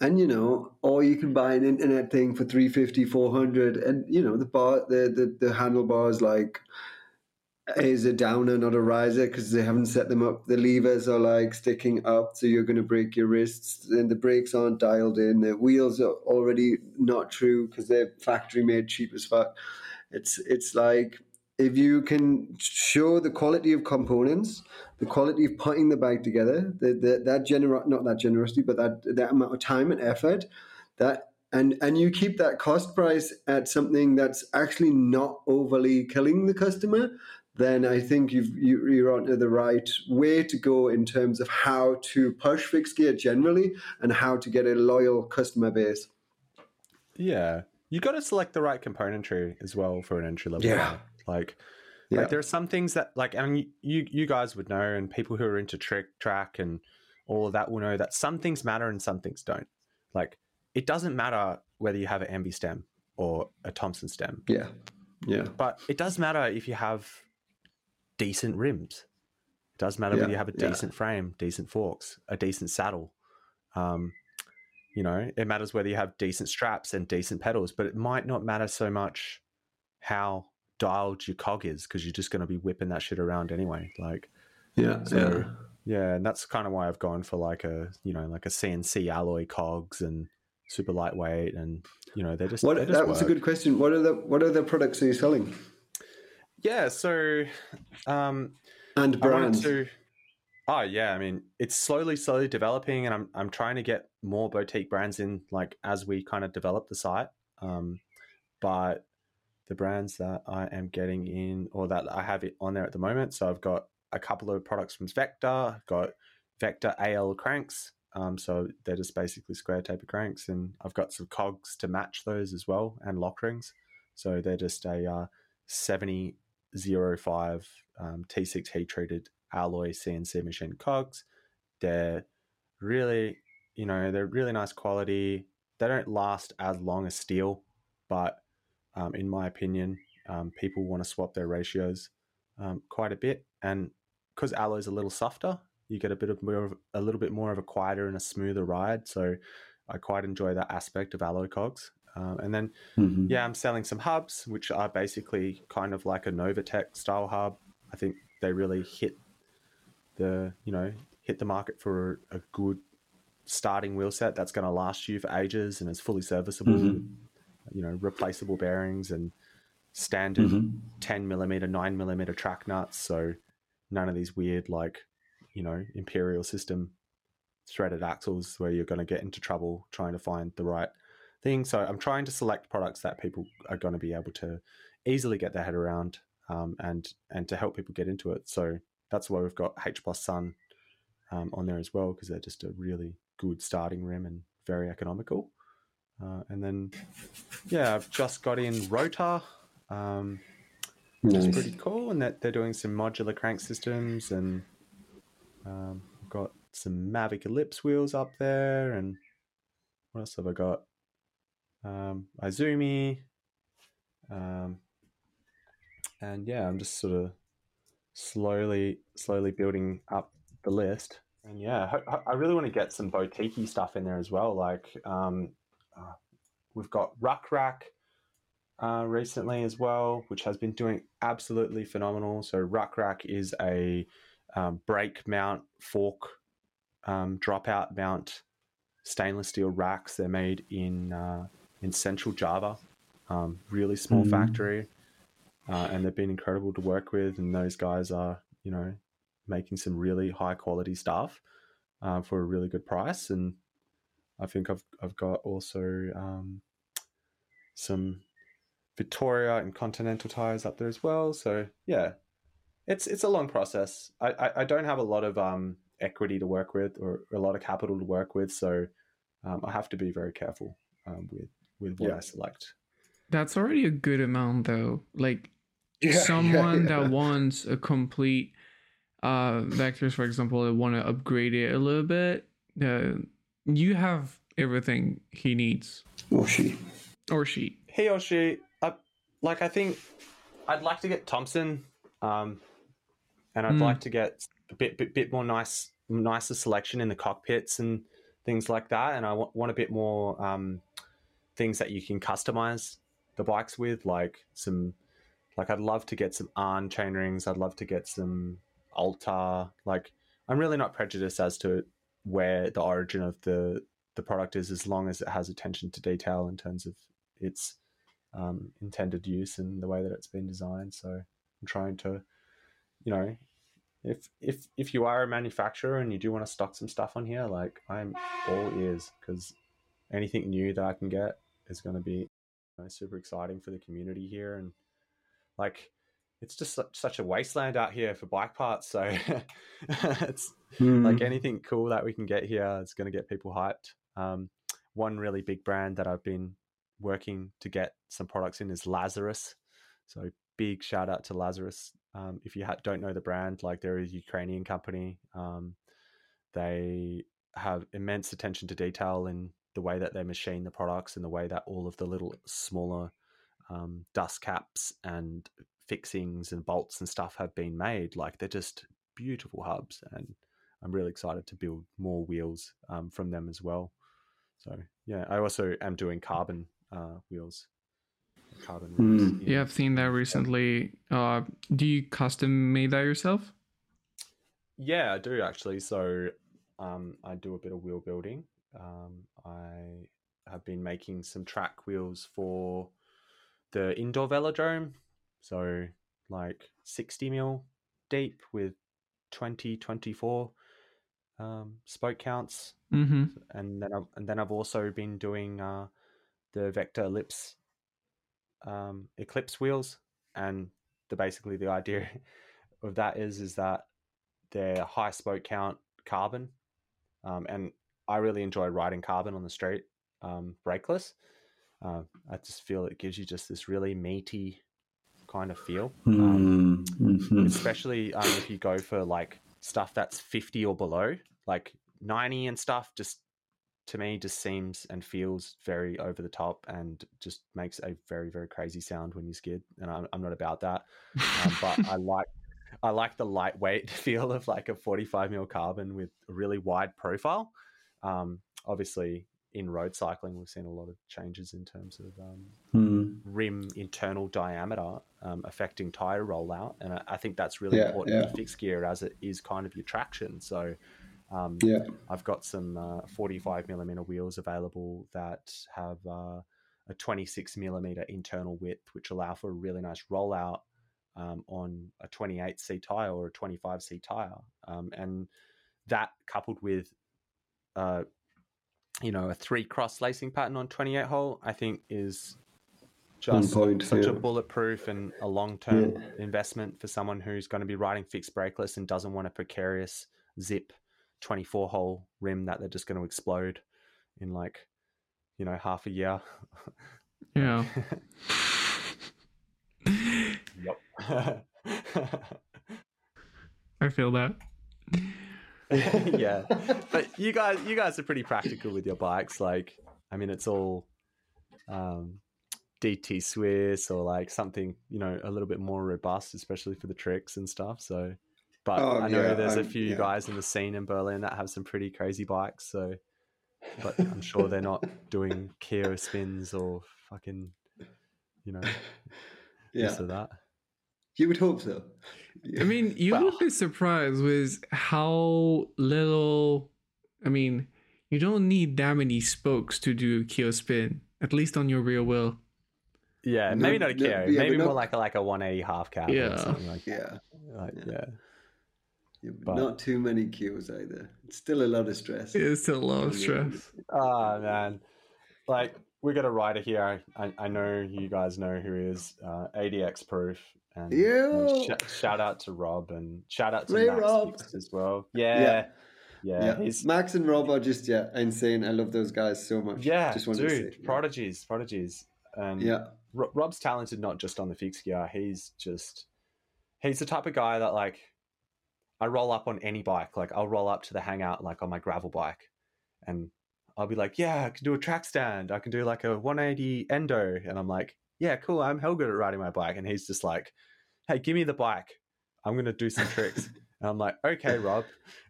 Speaker 1: and you know, or you can buy an internet thing for 350, 400, and you know the bar the the, the handlebars like is a downer, not a riser, because they haven't set them up. The levers are like sticking up, so you're going to break your wrists. And the brakes aren't dialed in. The wheels are already not true because they're factory made cheap as fuck. It's it's like if you can show the quality of components, the quality of putting the bike together, the, the, that gener not that generosity, but that that amount of time and effort, that and and you keep that cost price at something that's actually not overly killing the customer, then I think you've you, you're onto the right way to go in terms of how to push fixed gear generally and how to get a loyal customer base.
Speaker 3: Yeah, you got to select the right componentry as well for an entry level.
Speaker 1: Yeah.
Speaker 3: like
Speaker 1: Yeah.
Speaker 3: Like there are some things that like I mean you you guys would know and people who are into trick track and all of that will know that some things matter and some things don't. Like it doesn't matter whether you have an MB stem or a Thomson stem,
Speaker 1: Yeah, yeah,
Speaker 3: but it does matter if you have decent rims. It does matter whether you have a
Speaker 1: yeah.
Speaker 3: decent frame, decent forks, a decent saddle. Um, you know, it matters whether you have decent straps and decent pedals, but it might not matter so much how dialed your cog is because you're just going to be whipping that shit around anyway. Like,
Speaker 1: yeah,
Speaker 3: So- yeah, and that's kind of why I've gone for like a you know like a CNC alloy cogs and super lightweight, and you know they just
Speaker 1: What
Speaker 3: they just
Speaker 1: that was a good question. What are the what are the products are you selling
Speaker 3: yeah. So, um,
Speaker 1: and brands?
Speaker 3: to. Oh yeah, I mean it's slowly, slowly developing, and I'm I'm trying to get more boutique brands in, like as we kind of develop the site. Um, but the brands that I am getting in, or that I have it on there at the moment, so I've got a couple of products from Vector. I've got Vector AL cranks, um, so they're just basically square taper cranks, and I've got some cogs to match those as well, and lock rings. So they're just a uh, 7005 um, T6 heat treated alloy CNC machine cogs. They're really, you know, they're really nice quality. They don't last as long as steel, but um, in my opinion, um, people want to swap their ratios um, quite a bit, and because alloy's a little softer, you get a bit of more of a little bit more of a quieter and a smoother ride. So I quite enjoy that aspect of alloy cogs. Um, and then
Speaker 1: Mhm.
Speaker 3: yeah, I'm selling some hubs, which are basically kind of like a Novatec style hub. I think they really hit the, you know, hit the market for a good starting wheel set that's going to last you for ages and is fully serviceable,
Speaker 1: Mhm.
Speaker 3: you know, replaceable bearings and standard
Speaker 1: Mhm.
Speaker 3: 10 millimeter, 9 millimeter track nuts. So none of these weird, like, you know, Imperial system threaded axles where you're going to get into trouble trying to find the right thing. So I'm trying to select products that people are going to be able to easily get their head around um, and and to help people get into it. So that's why we've got H Plus Son um, on there as well because they're just a really good starting rim and very economical. Uh, and then, yeah, I've just got in Rotor, um, which is pretty cool, and that they're doing some modular crank systems, and um, got some Mavic Ellipse wheels up there, and what else have I got? Um, Izumi, um, and yeah, I'm just sort of slowly, slowly building up the list. And yeah, I really want to get some boutique stuff in there as well. Like um, uh, we've got Ruck Rack uh, recently as well, which has been doing absolutely phenomenal. So Ruck Rack is a um, brake mount fork um, dropout mount stainless steel racks. They're made in uh, in central Java, um, really small
Speaker 1: Mhm.
Speaker 3: factory, uh, and they've been incredible to work with. And those guys are, you know, making some really high quality stuff uh, for a really good price. And I think I've I've got also um, some Vittoria and Continental tires up there as well. So yeah, it's it's a long process. I, I, I don't have a lot of um, equity to work with or a lot of capital to work with, so um, I have to be very careful um, with with what
Speaker 1: Yeah.
Speaker 3: I select.
Speaker 2: That's already a good amount, though. Like
Speaker 1: Yeah, yeah,
Speaker 2: someone
Speaker 1: yeah.
Speaker 2: that wants a complete uh vectors, for example, that want to upgrade it a little bit. Uh, you have everything he needs
Speaker 1: Or she.
Speaker 2: or she.
Speaker 3: he or she, I, like I think I'd like to get Thomson, um, and I'd
Speaker 2: Mm.
Speaker 3: like to get a bit, bit bit more nice nicer selection in the cockpits and things like that. And I want, want a bit more um, things that you can customize the bikes with, like some like I'd love to get some Arn chain rings. I'd love to get some Altar. Like I'm really not prejudiced as to where the origin of the the product is, as long as it has attention to detail in terms of its um, intended use and the way that it's been designed. So I'm trying to, you know, if if if you are a manufacturer and you do want to stock some stuff on here, like I'm all ears because anything new that I can get is going to be know, super exciting for the community here and like it's just such, a wasteland out here for bike parts so it's
Speaker 1: Hmm.
Speaker 3: like anything cool that we can get here is going to get people hyped. Um, one really big brand that i've been working to get some products in is lazarus so big shout out to lazarus. Um, if you ha- don't know the brand like they're a ukrainian company. Um, they have immense attention to detail in the way that they machine the products and the way that all of the little smaller um, dust caps and fixings and bolts and stuff have been made like they're just beautiful hubs and i'm really excited to build more wheels um, from them as well so yeah i also am doing carbon uh, wheels carbon rims
Speaker 1: Hmm.
Speaker 3: in-
Speaker 2: Yeah, I've seen that recently. Uh, do you custom made that yourself?
Speaker 3: Yeah, I do actually. So um, I do a bit of wheel building. Um, I have been making some track wheels for the indoor velodrome. So like 60 mil deep with 20, 24 um, spoke counts.
Speaker 2: Mm-hmm.
Speaker 3: And then I've, and then I've also been doing uh, the Vector Ellipse um, Eclipse wheels. And the basically the idea of that is is that they're high spoke count carbon, um, and I really enjoy riding carbon on the street, um, brakeless. Uh, I just feel it gives you just this really meaty kind of feel, um,
Speaker 1: Hmm. Mhm.
Speaker 3: especially um, if you go for like stuff that's fifty or below, like ninety and stuff. Just to me, just seems and feels very over the top, and just makes a very very crazy sound when you skid. And I'm, I'm not about that um, but I like I like the lightweight feel of like a 45 mil carbon with a really wide profile. Um, obviously, in road cycling, we've seen a lot of changes in terms of um,
Speaker 1: Hmm.
Speaker 3: rim internal diameter um, affecting tire rollout, and I, I think that's really
Speaker 1: Yeah,
Speaker 3: important
Speaker 1: yeah.
Speaker 3: for fixed gear as it is kind of your traction. So. Um,
Speaker 1: Yeah.
Speaker 3: I've got some uh, 45 millimeter wheels available that have uh, a 26 millimeter internal width, which allow for a really nice rollout um, on a 28C tire or a 25C tire. Um, and that coupled with, uh, you know, a three cross lacing pattern on 28 hole, I think is just
Speaker 1: point,
Speaker 3: such
Speaker 1: yeah.
Speaker 3: a bulletproof and a long term
Speaker 1: Yeah.
Speaker 3: investment for someone who's going to be riding fixed brakeless and doesn't want a precarious zip 24 hole rim that they're just going to explode in like, you know, half a year.
Speaker 2: Yeah.
Speaker 3: yep.
Speaker 2: I feel that.
Speaker 3: yeah. But you guys you guys are pretty practical with your bikes. Like, I mean it's all um DT Swiss or like something, you know, a little bit more robust, especially for the tricks and stuff. So but
Speaker 1: Oh,
Speaker 3: I know
Speaker 1: yeah,
Speaker 3: there's a
Speaker 1: I'm-
Speaker 3: few
Speaker 1: yeah.
Speaker 3: guys in the scene in Berlin that have some pretty crazy bikes, so but I'm sure they're not doing Keo spins or fucking you know,
Speaker 1: Yeah.
Speaker 3: this or that.
Speaker 1: You would hope so.
Speaker 2: I mean, you
Speaker 3: Well-
Speaker 2: would be surprised with how little. I mean, you don't need that many spokes to do a keel spin, at least on your rear wheel.
Speaker 3: Yeah,
Speaker 1: No-
Speaker 3: maybe not a
Speaker 1: no-
Speaker 3: Keo,
Speaker 1: yeah,
Speaker 3: maybe more
Speaker 1: not-
Speaker 3: like a like a 180 half cab
Speaker 2: Yeah.
Speaker 3: or something like
Speaker 1: yeah.
Speaker 3: like
Speaker 1: Yeah.
Speaker 3: yeah.
Speaker 1: Yeah, but
Speaker 3: But-
Speaker 1: not too many cues either. It's still a lot of stress.
Speaker 2: It's still a lot of stress.
Speaker 3: Oh man, like we got a writer here. I, I know you guys know who he is. Uh, ADX Proof. And,
Speaker 1: Yeah.
Speaker 3: and sh- shout out to Rob and shout out to
Speaker 1: Ray
Speaker 3: Max
Speaker 1: Rob.
Speaker 3: As well. Yeah.
Speaker 1: Yeah.
Speaker 3: Yeah.
Speaker 1: Yeah, Max and Rob are just yeah insane. I love those guys so much.
Speaker 3: yeah,
Speaker 1: just wanted
Speaker 3: dude,
Speaker 1: to say.
Speaker 3: prodigies, prodigies. And
Speaker 1: Yeah,
Speaker 3: Ro- Rob's talented not just on the fixed gear. He's just he's the type of guy that like I roll up on any bike. Like I'll roll up to the hangout like on my gravel bike, and I'll be like, "Yeah, I can do a track stand. I can do like a 180 endo." And I'm like, "Yeah, cool. I'm hell good at riding my bike." And he's just like, "Hey, give me the bike. I'm gonna do some tricks." and I'm like, "Okay, Rob."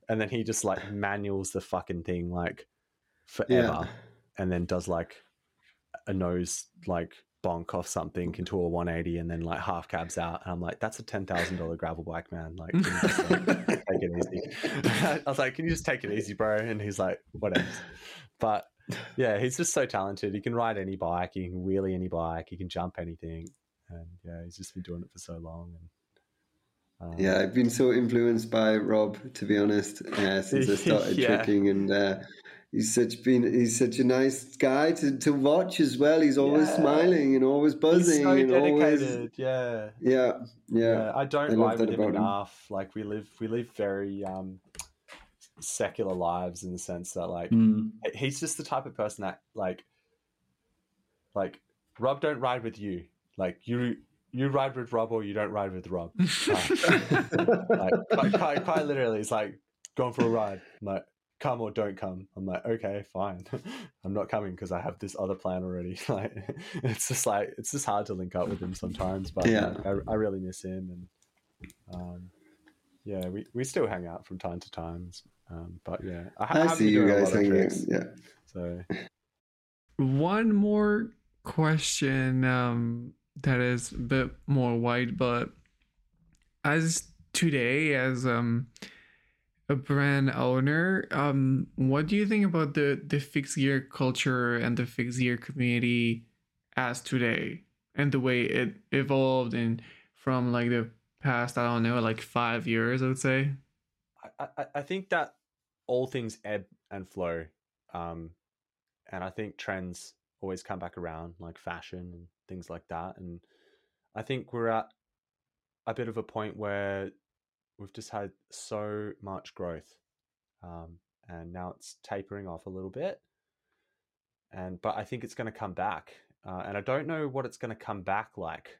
Speaker 3: And then he just like manuals the fucking thing like forever,
Speaker 1: yeah,
Speaker 3: and then does like a nose like bonk off something into a 180 and then like half cabs out. And i'm like that's a $10000 gravel bike man. Like, just, like, take it easy? I was like can you just take it easy bro? And he's like whatever. But yeah he's just so talented. He can ride any bike. He can wheelie any bike. He can jump anything and yeah he's just been doing it for so long and um,
Speaker 1: yeah. I've been so influenced by Rob to be honest uh, since I started
Speaker 3: Yeah.
Speaker 1: tricking, and uh, he's such been he's such a nice guy to, to watch as well. He's always
Speaker 3: Yeah.
Speaker 1: smiling and always buzzing
Speaker 3: so
Speaker 1: and always
Speaker 3: dedicated yeah
Speaker 1: yeah yeah
Speaker 3: yeah, I don't
Speaker 1: I love
Speaker 3: with
Speaker 1: that
Speaker 3: him
Speaker 1: about him.
Speaker 3: enough. Like we live, we live very um, secular lives in the sense that like
Speaker 1: Mm.
Speaker 3: he's just the type of person that like, like Rob don't ride with you. Like you, you ride with Rob or you don't ride with Rob. like quite, quite, quite literally, it's like going for a ride. I'm like come or don't come. I'm like okay, fine. I'm not coming because I have this other plan already. Like it's just like it's just hard to link up with him sometimes. But
Speaker 1: Yeah.
Speaker 3: like, I, I really miss him and um, yeah, we, we still hang out from time to time. Um, but yeah, I, ha-
Speaker 1: I
Speaker 3: haven't
Speaker 1: see you
Speaker 3: doing a
Speaker 1: guys
Speaker 3: lot of
Speaker 1: hanging out.
Speaker 3: tricks,
Speaker 1: Yeah.
Speaker 3: So
Speaker 2: One more question um, that is a bit more wide, but as today, as um, a brand owner, um, what do you think about the the fixed gear culture and the fixed gear community as today and the way it evolved and from like the past, I don't know, like five years, I would say.
Speaker 3: I, I, I think that all things ebb and flow. Um, and I think trends always come back around, like fashion and things like that. And I think we're at a bit of a point where we've just had so much growth. Um, and now it's tapering off a little bit. And but I think it's going to come back. Uh, and I don't know what it's going to come back like,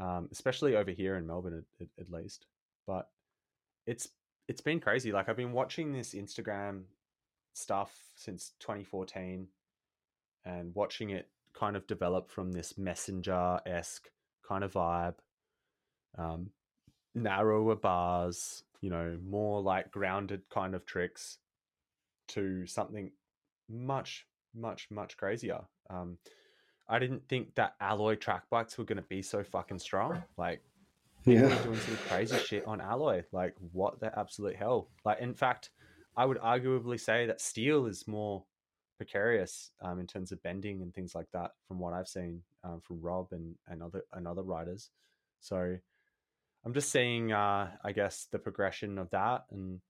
Speaker 3: um, especially over here in Melbourne, at, at, least. But it's it's been crazy. Like I've been watching this Instagram stuff since 2014 and watching it kind of develop from this messenger esque kind of vibe. Um, narrower bars, you know, more like grounded kind of tricks to something much, much, much crazier. Um, I didn't think that alloy track bikes were going to be so fucking strong. Like,
Speaker 1: Yeah.
Speaker 3: doing some crazy shit on alloy. Like, what the absolute hell? Like, in fact, I would arguably say that steel is more precarious um, in terms of bending and things like that, from what I've seen um, from Rob and, and other and other riders. So, I'm just seeing, uh, I guess, the progression of that, and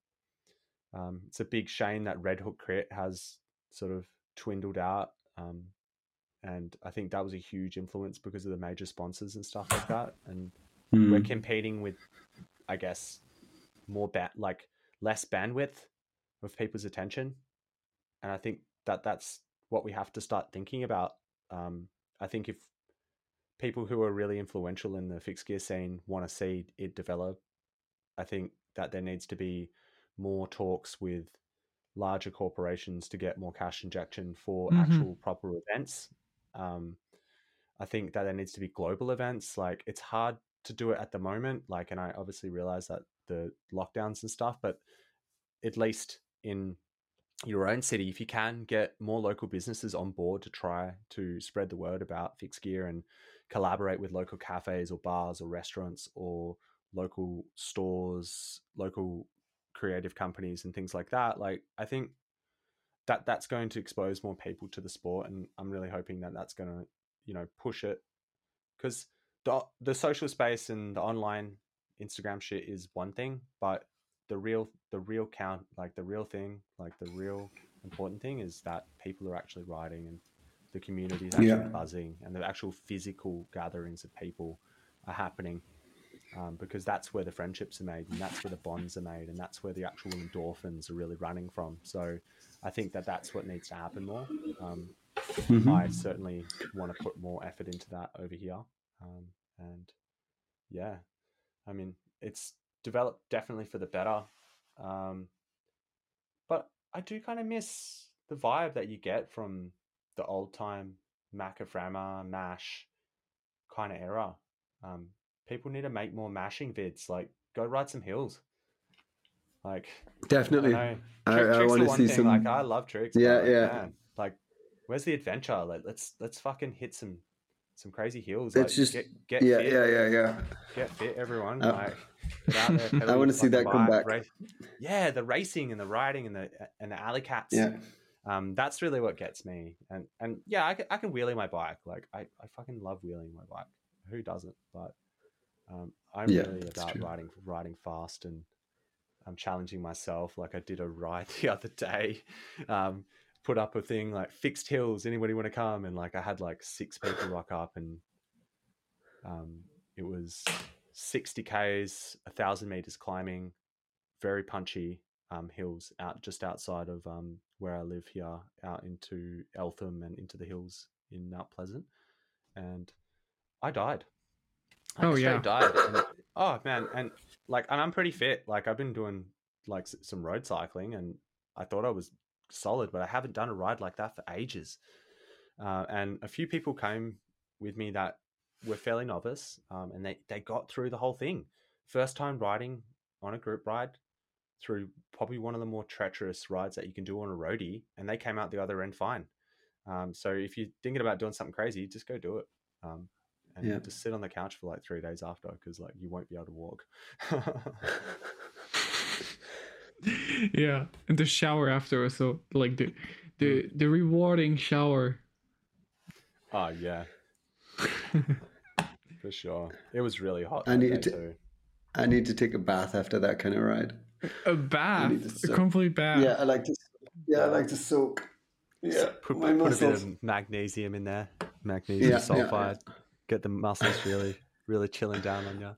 Speaker 3: um, it's a big shame that Red Hook Crit has sort of dwindled out. Um, and I think that was a huge influence because of the major sponsors and stuff like that. And we're
Speaker 1: Mm.
Speaker 3: competing with, I guess, more ba- like less bandwidth of people's attention, and I think that that's what we have to start thinking about. Um, I think if people who are really influential in the fixed gear scene want to see it develop, I think that there needs to be more talks with larger corporations to get more cash injection for
Speaker 2: Mhm.
Speaker 3: actual proper events. Um, I think that there needs to be global events. Like it's hard to do it at the moment. Like, and I obviously realize that the lockdowns and stuff, but at least in your own city, if you can get more local businesses on board to try to spread the word about fixed gear and collaborate with local cafes or bars or restaurants or local stores, local creative companies and things like that, like I think that that's going to expose more people to the sport, and I'm really hoping that that's going to, you know, push it. Because the the social space and the online Instagram shit is one thing, but the real the real count like the real thing like the real important thing is that people are actually riding and the community is actually
Speaker 1: Yeah.
Speaker 3: buzzing and the actual physical gatherings of people are happening um, because that's where the friendships are made and that's where the bonds are made and that's where the actual endorphins are really running from so i think that that's what needs to happen more um,
Speaker 1: Mhm.
Speaker 3: i certainly want to put more effort into that over here um, and yeah i mean it's developed definitely for the better um, but i do kind of miss the vibe that you get from the old time macaframa mash kind of era um, people need to make more mashing vids like go ride some hills like
Speaker 1: Definitely.
Speaker 3: I.
Speaker 1: I- I wanna see
Speaker 3: thing.
Speaker 1: some-
Speaker 3: Like I love tricks.
Speaker 1: Yeah, yeah.
Speaker 3: man, like, where's the adventure? Like, let's let's fucking hit some some crazy hills.
Speaker 1: It's
Speaker 3: like,
Speaker 1: just-
Speaker 3: get get
Speaker 1: Yeah,
Speaker 3: fit,
Speaker 1: yeah, yeah, yeah.
Speaker 3: get fit, everyone.
Speaker 1: Uh,
Speaker 3: like.
Speaker 1: I wanna see that come back.
Speaker 3: race- Yeah, the racing and the riding and the and the alley cats.
Speaker 1: Yeah.
Speaker 3: Um, that's really what gets me. And and yeah, I can, I can wheelie my bike. Like I, I fucking love wheeling my bike. Who doesn't? But um, I'm
Speaker 1: Yeah,
Speaker 3: really about
Speaker 1: true.
Speaker 3: riding riding fast and I'm challenging myself. Like I did a ride the other day. Um, put up a thing like fixed hills. Anybody want to come? And like I had like six people rock up, and um, it was 60 k's, a thousand meters climbing, very punchy um, hills out just outside of um, where I live here, out into Eltham and into the hills in Mount Pleasant, and I died.
Speaker 2: Oh, yeah.
Speaker 3: died. And, oh man, and like, and I'm pretty fit. Like I've been doing like some road cycling, and I thought I was solid, but I haven't done a ride like that for ages. Uh, and a few people came with me that were fairly novice, um, and they they got through the whole thing. First time riding on a group ride through probably one of the more treacherous rides that you can do on a roadie, and they came out the other end fine. Um, so if you're thinking about doing something crazy, just go do it. Um, and
Speaker 1: Yeah.
Speaker 3: just sit on the couch for like three days after because like you won't be able to walk.
Speaker 2: yeah, and the shower after, so like the the mm. the rewarding shower.
Speaker 3: oh yeah, for sure. It was really hot.
Speaker 1: I
Speaker 3: that
Speaker 1: need to-
Speaker 3: too.
Speaker 1: I need to take a bath after that kind of ride.
Speaker 2: A bath, a complete bath.
Speaker 1: Yeah, I like to. Yeah, I like to soak. Yeah,
Speaker 3: Put,
Speaker 1: my
Speaker 3: put a bit of magnesium in there, magnesium
Speaker 1: Yeah, yeah, yeah.
Speaker 3: sulfide. Get the muscles really, really chilling down on you.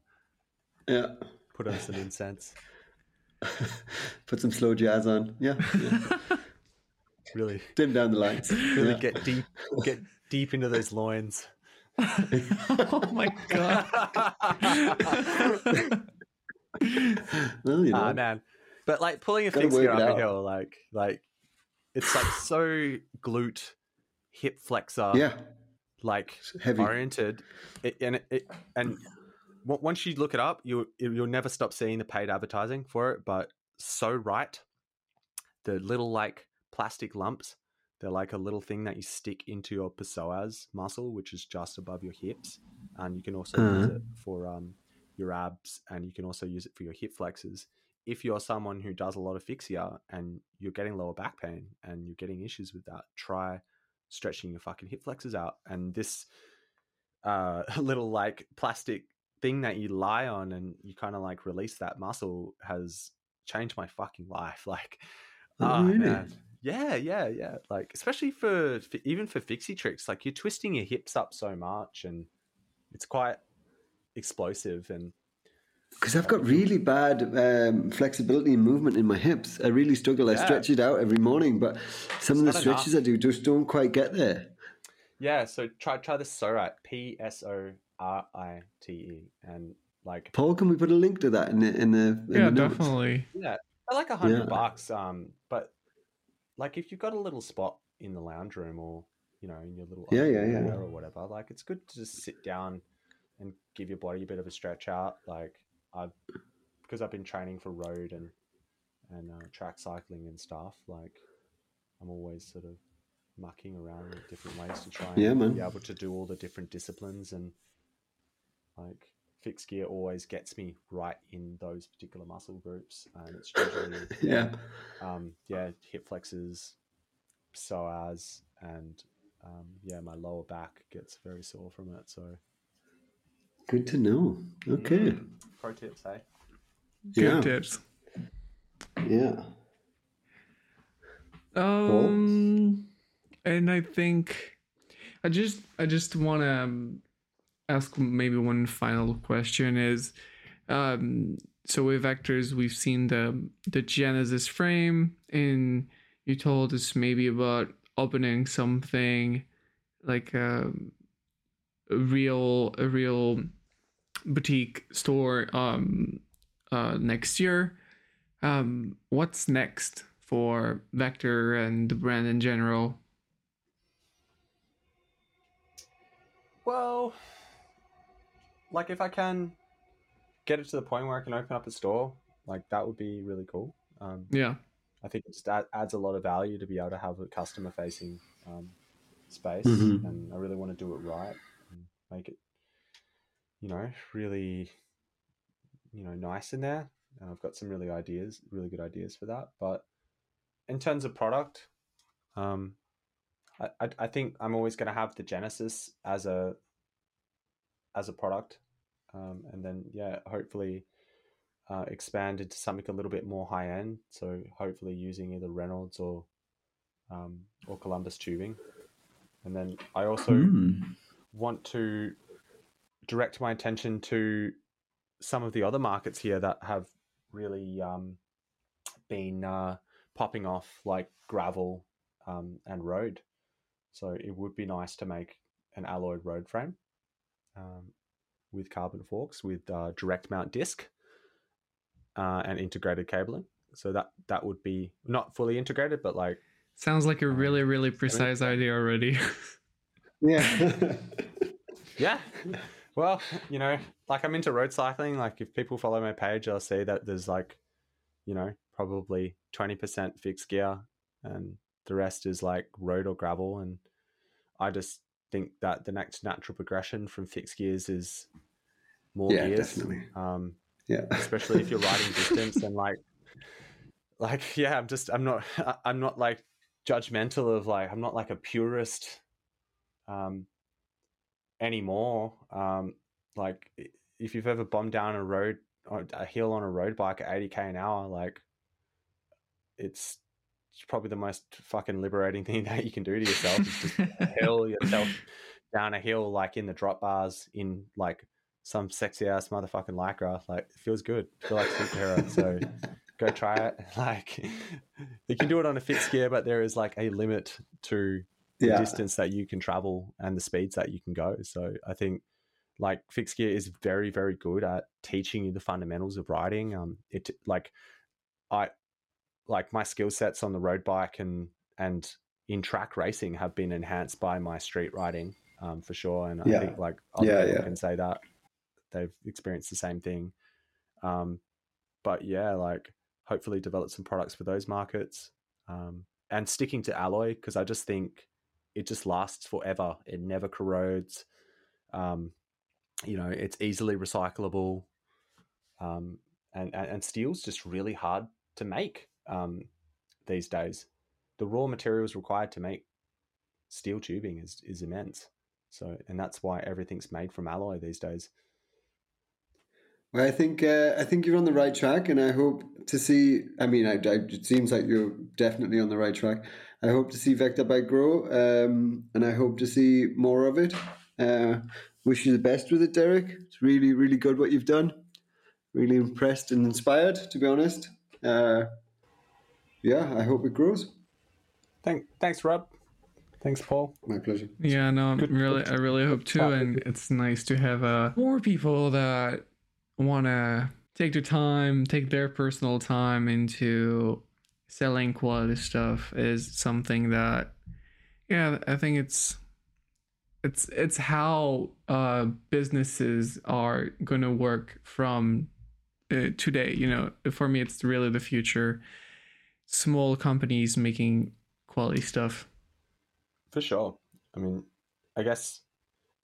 Speaker 1: Yeah,
Speaker 3: Put on some incense.
Speaker 1: put some slow jazz on. Yeah, yeah.
Speaker 3: Really,
Speaker 1: dim down the lights.
Speaker 3: really
Speaker 1: Yeah.
Speaker 3: get deep, get deep into those loins.
Speaker 2: oh my god.
Speaker 1: well, you know.
Speaker 3: Ah man, but like pulling a
Speaker 1: Gotta
Speaker 3: fixed gear up
Speaker 1: out.
Speaker 3: a hill, like like it's like so glute, hip flexor,
Speaker 1: yeah,
Speaker 3: like
Speaker 1: heavy.
Speaker 3: oriented, it, and it, it and w- once you look it up, you you'll never stop seeing the paid advertising for it. But Pso-Rite, the little like plastic lumps, they're like a little thing that you stick into your psoas muscle, which is just above your hips, and you can also use
Speaker 1: Uh-huh.
Speaker 3: it for um your abs, and you can also use it for your hip flexors. If you're someone who does a lot of fixie and you're getting lower back pain and you're getting issues with that, try stretching your fucking hip flexors out. And this uh, little like plastic thing that you lie on and you kind of like release that muscle has changed my fucking life. Like,
Speaker 1: Oh, really?
Speaker 3: man. Yeah, yeah, yeah. Like, especially for for- even for fixie tricks, like you're twisting your hips up so much and it's quite explosive and
Speaker 1: Because I've got really bad um, flexibility and movement in my hips. I really struggle. I
Speaker 3: Yeah.
Speaker 1: stretch it out every morning, but some of the stretches I do just don't quite get there.
Speaker 3: yeah. So try try Pso-Rite. P S O R I T E and like
Speaker 1: Paul, can we put a link to that in the in the in
Speaker 2: yeah,
Speaker 1: the
Speaker 2: definitely.
Speaker 3: Yeah, they're like a hundred
Speaker 1: Yeah.
Speaker 3: bucks. Um, but like if you've got a little spot in the lounge room or you know in your little
Speaker 1: Yeah, yeah, yeah.
Speaker 3: or whatever, like it's good to just sit down and give your body a bit of a stretch out. Like I've because I've been training for road and and uh, track cycling and stuff. Like I'm always sort of mucking around with different ways to try and
Speaker 1: Yeah, man.
Speaker 3: be able to do all the different disciplines and like fixed gear always gets me right in those particular muscle groups and it's usually
Speaker 1: Yeah.
Speaker 3: um yeah hip flexors psoas and um yeah my lower back gets very sore from it so
Speaker 1: Good to know. Okay.
Speaker 3: pro tips hey
Speaker 2: Good
Speaker 1: Yeah.
Speaker 2: tips.
Speaker 1: Yeah.
Speaker 2: Um, and I think I just I just want to um, ask maybe one final question is um so with vectors we've seen the the genesis frame and you told us maybe about opening something like a, um, a real a real boutique store um uh next year. Um what's next for vector and the brand in general?
Speaker 3: Well like if i can get it to the point where i can open up a store like that would be really cool um
Speaker 2: yeah
Speaker 3: I think it just add, adds a lot of value to be able to have a customer facing um, space,
Speaker 1: Mhm.
Speaker 3: and I really want to do it right and make it, you know, really, you know, nice in there. And I've got some really ideas, really good ideas for that. But in terms of product, um, I, I, I think I'm always going to have the Genesis as a as a product, um, and then yeah, hopefully uh, expand into something a little bit more high end. So hopefully using either Reynolds or um, or Columbus tubing, and then I also
Speaker 1: Hmm.
Speaker 3: want to direct my attention to some of the other markets here that have really um, been uh, popping off, like gravel um, and road. So it would be nice to make an alloyed road frame um, with carbon forks with uh, direct mount disc uh, and integrated cabling. So that that would be not fully integrated, but like
Speaker 2: sounds like a
Speaker 3: Um,
Speaker 2: really really precise idea already
Speaker 1: Yeah.
Speaker 3: Yeah. Well, you know, like I'm into road cycling. Like if people follow my page, I'll see that there's like, you know, probably 20% fixed gear and the rest is like road or gravel. And I just think that the next natural progression from fixed gears is more
Speaker 1: yeah,
Speaker 3: gears.
Speaker 1: definitely.
Speaker 3: Um,
Speaker 1: Yeah.
Speaker 3: especially if you're riding distance and like like yeah i'm just i'm not i'm not like judgmental of like i'm not like a purist um anymore um like if you've ever bombed down a road a hill on a road bike at 80k an hour like it's it's probably the most fucking liberating thing that you can do to yourself is just hill yourself down a hill like in the drop bars in like some sexy ass motherfucking lycra. Like it feels good. I feel like superhero. So go try it. Like you can do it on a fixed gear, but there is like a limit to the
Speaker 1: Yeah.
Speaker 3: distance that you can travel and the speeds that you can go. So I think like fixed gear is very, very good at teaching you the fundamentals of riding. Um, it like I like my skill sets on the road bike and and in track racing have been enhanced by my street riding um, for sure. And I think like other
Speaker 1: Yeah,
Speaker 3: people
Speaker 1: yeah.
Speaker 3: can say that they've experienced the same thing. Um, but yeah, like hopefully develop some products for those markets um, and sticking to alloy because I just think it just lasts forever. It never corrodes. Um, you know, it's easily recyclable. Um, and, and, and steel's just really hard to make um, these days. The raw materials required to make steel tubing is, is immense. So, and that's why everything's made from alloy these days.
Speaker 1: Well, I think uh, I think you're on the right track, and I hope to see. I mean, I, I, it seems like you're definitely on the right track. I hope to see Vechter Bike grow, um, and I hope to see more of it. Uh, wish you the best with it, Derek. It's really, really good what you've done. Really impressed and inspired, to be honest. Uh, yeah, I hope it grows.
Speaker 3: Thank, thanks, Rob. Thanks, Paul.
Speaker 1: My pleasure.
Speaker 2: Yeah, no, I'm
Speaker 3: Good-
Speaker 2: really,
Speaker 3: good
Speaker 2: I really hope too, and it's nice to have uh, more people that want to take their time, take their personal time into selling quality stuff. Is something that, yeah, I think it's, it's, it's how uh, businesses are going to work from uh, today. You know, for me, it's really the future. Small companies making quality stuff.
Speaker 3: For sure. I mean, I guess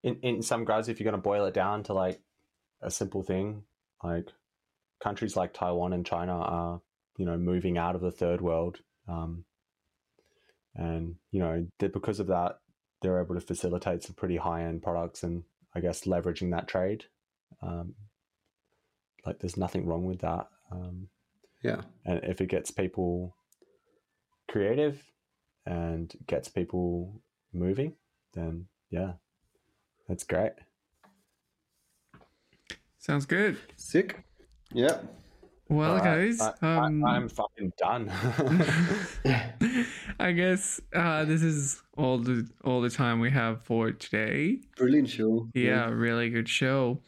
Speaker 3: in, in some regards, if you're going to boil it down to like a simple thing, like countries like Taiwan and China are, you know, moving out of the third world. Um, and, you know, because of that, they're able to facilitate some pretty high end products and I guess leveraging that trade. Um, like, there's nothing wrong with that. Um,
Speaker 1: Yeah.
Speaker 3: and if it gets people creative and gets people moving, then yeah, that's great.
Speaker 2: Sounds good.
Speaker 1: Sick. Yeah.
Speaker 2: Well, guys,
Speaker 3: I,
Speaker 2: um,
Speaker 3: I, am fucking done.
Speaker 2: I guess uh, this is all the all the time we have for today.
Speaker 1: Brilliant show.
Speaker 2: Yeah, really good show.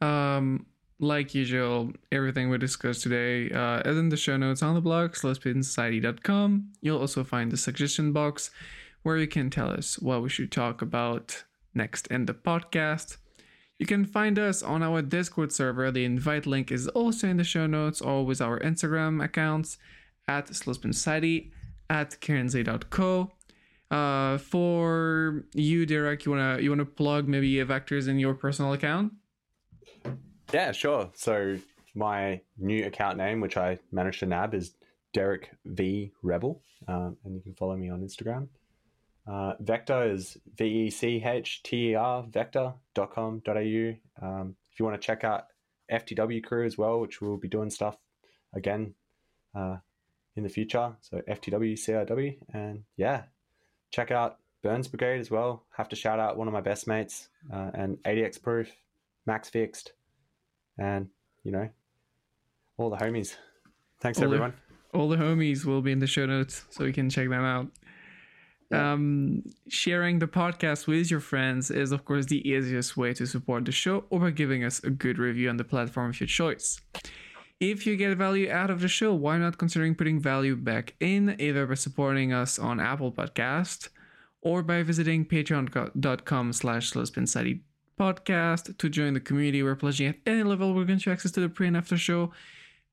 Speaker 2: Um, like usual, everything we discussed today uh, is in the show notes on the blog, slowspeedsociety.com. You'll also find the suggestion box where you can tell us what we should talk about next in the podcast. You can find us on our Discord server. The invite link is also in the show notes or with our Instagram accounts at Slowspin Society, at KarenZ.co. Uh, for you, Derek, you wanna you wanna plug maybe Vechters in your personal account?
Speaker 3: Yeah, sure. So my new account name, which I managed to nab, is Derek V Rebel, um, and you can follow me on Instagram. Uh, Vechter is V E C H T E R vechter.com.au. Um, if you want to check out FTW crew as well, which we'll be doing stuff again uh, in the future. So FTW CRW. And yeah, check out Burns Brigade as well. Have to shout out one of my best mates uh, and ADX Proof, Max Fixed, and you know, all the homies. Thanks,
Speaker 2: all
Speaker 3: everyone.
Speaker 2: The, all the homies will be in the show notes, so you can check them out. Yeah. Um, sharing the podcast with your friends is, of course, the easiest way to support the show or by giving us a good review on the platform of your choice. If you get value out of the show, why not considering putting value back in, either by supporting us on Apple Podcast or by visiting patreon.com slash podcast to join the community. We're pledging at any level. We're going to access to the pre and after show,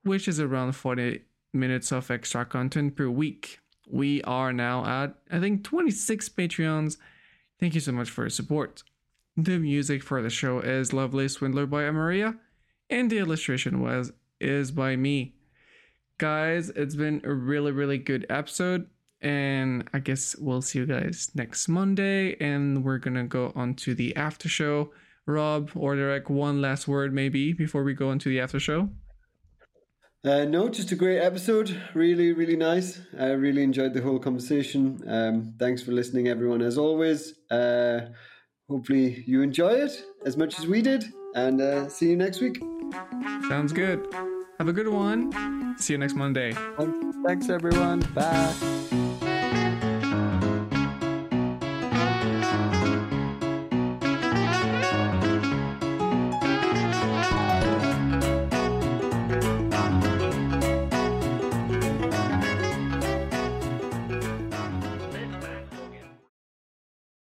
Speaker 2: which is around 40 minutes of extra content per week. We are now at, I think, 26 Patreons. Thank you so much for your support. The music for the show is Lovely Swindler by Amaria, and the illustration was is by me. Guys, it's been a really, really good episode. And I guess we'll see you guys next Monday. And we're gonna go on to the after show. Rob or Derek, one last word maybe before we go into the after show.
Speaker 1: Uh, no, just a great episode. Really, really nice. I really enjoyed the whole conversation. Um, thanks for listening, everyone, as always. Uh, hopefully, you enjoy it as much as we did. And uh, see you next week.
Speaker 2: Sounds good. Have a good one. See you next Monday.
Speaker 3: Thanks, everyone. Bye.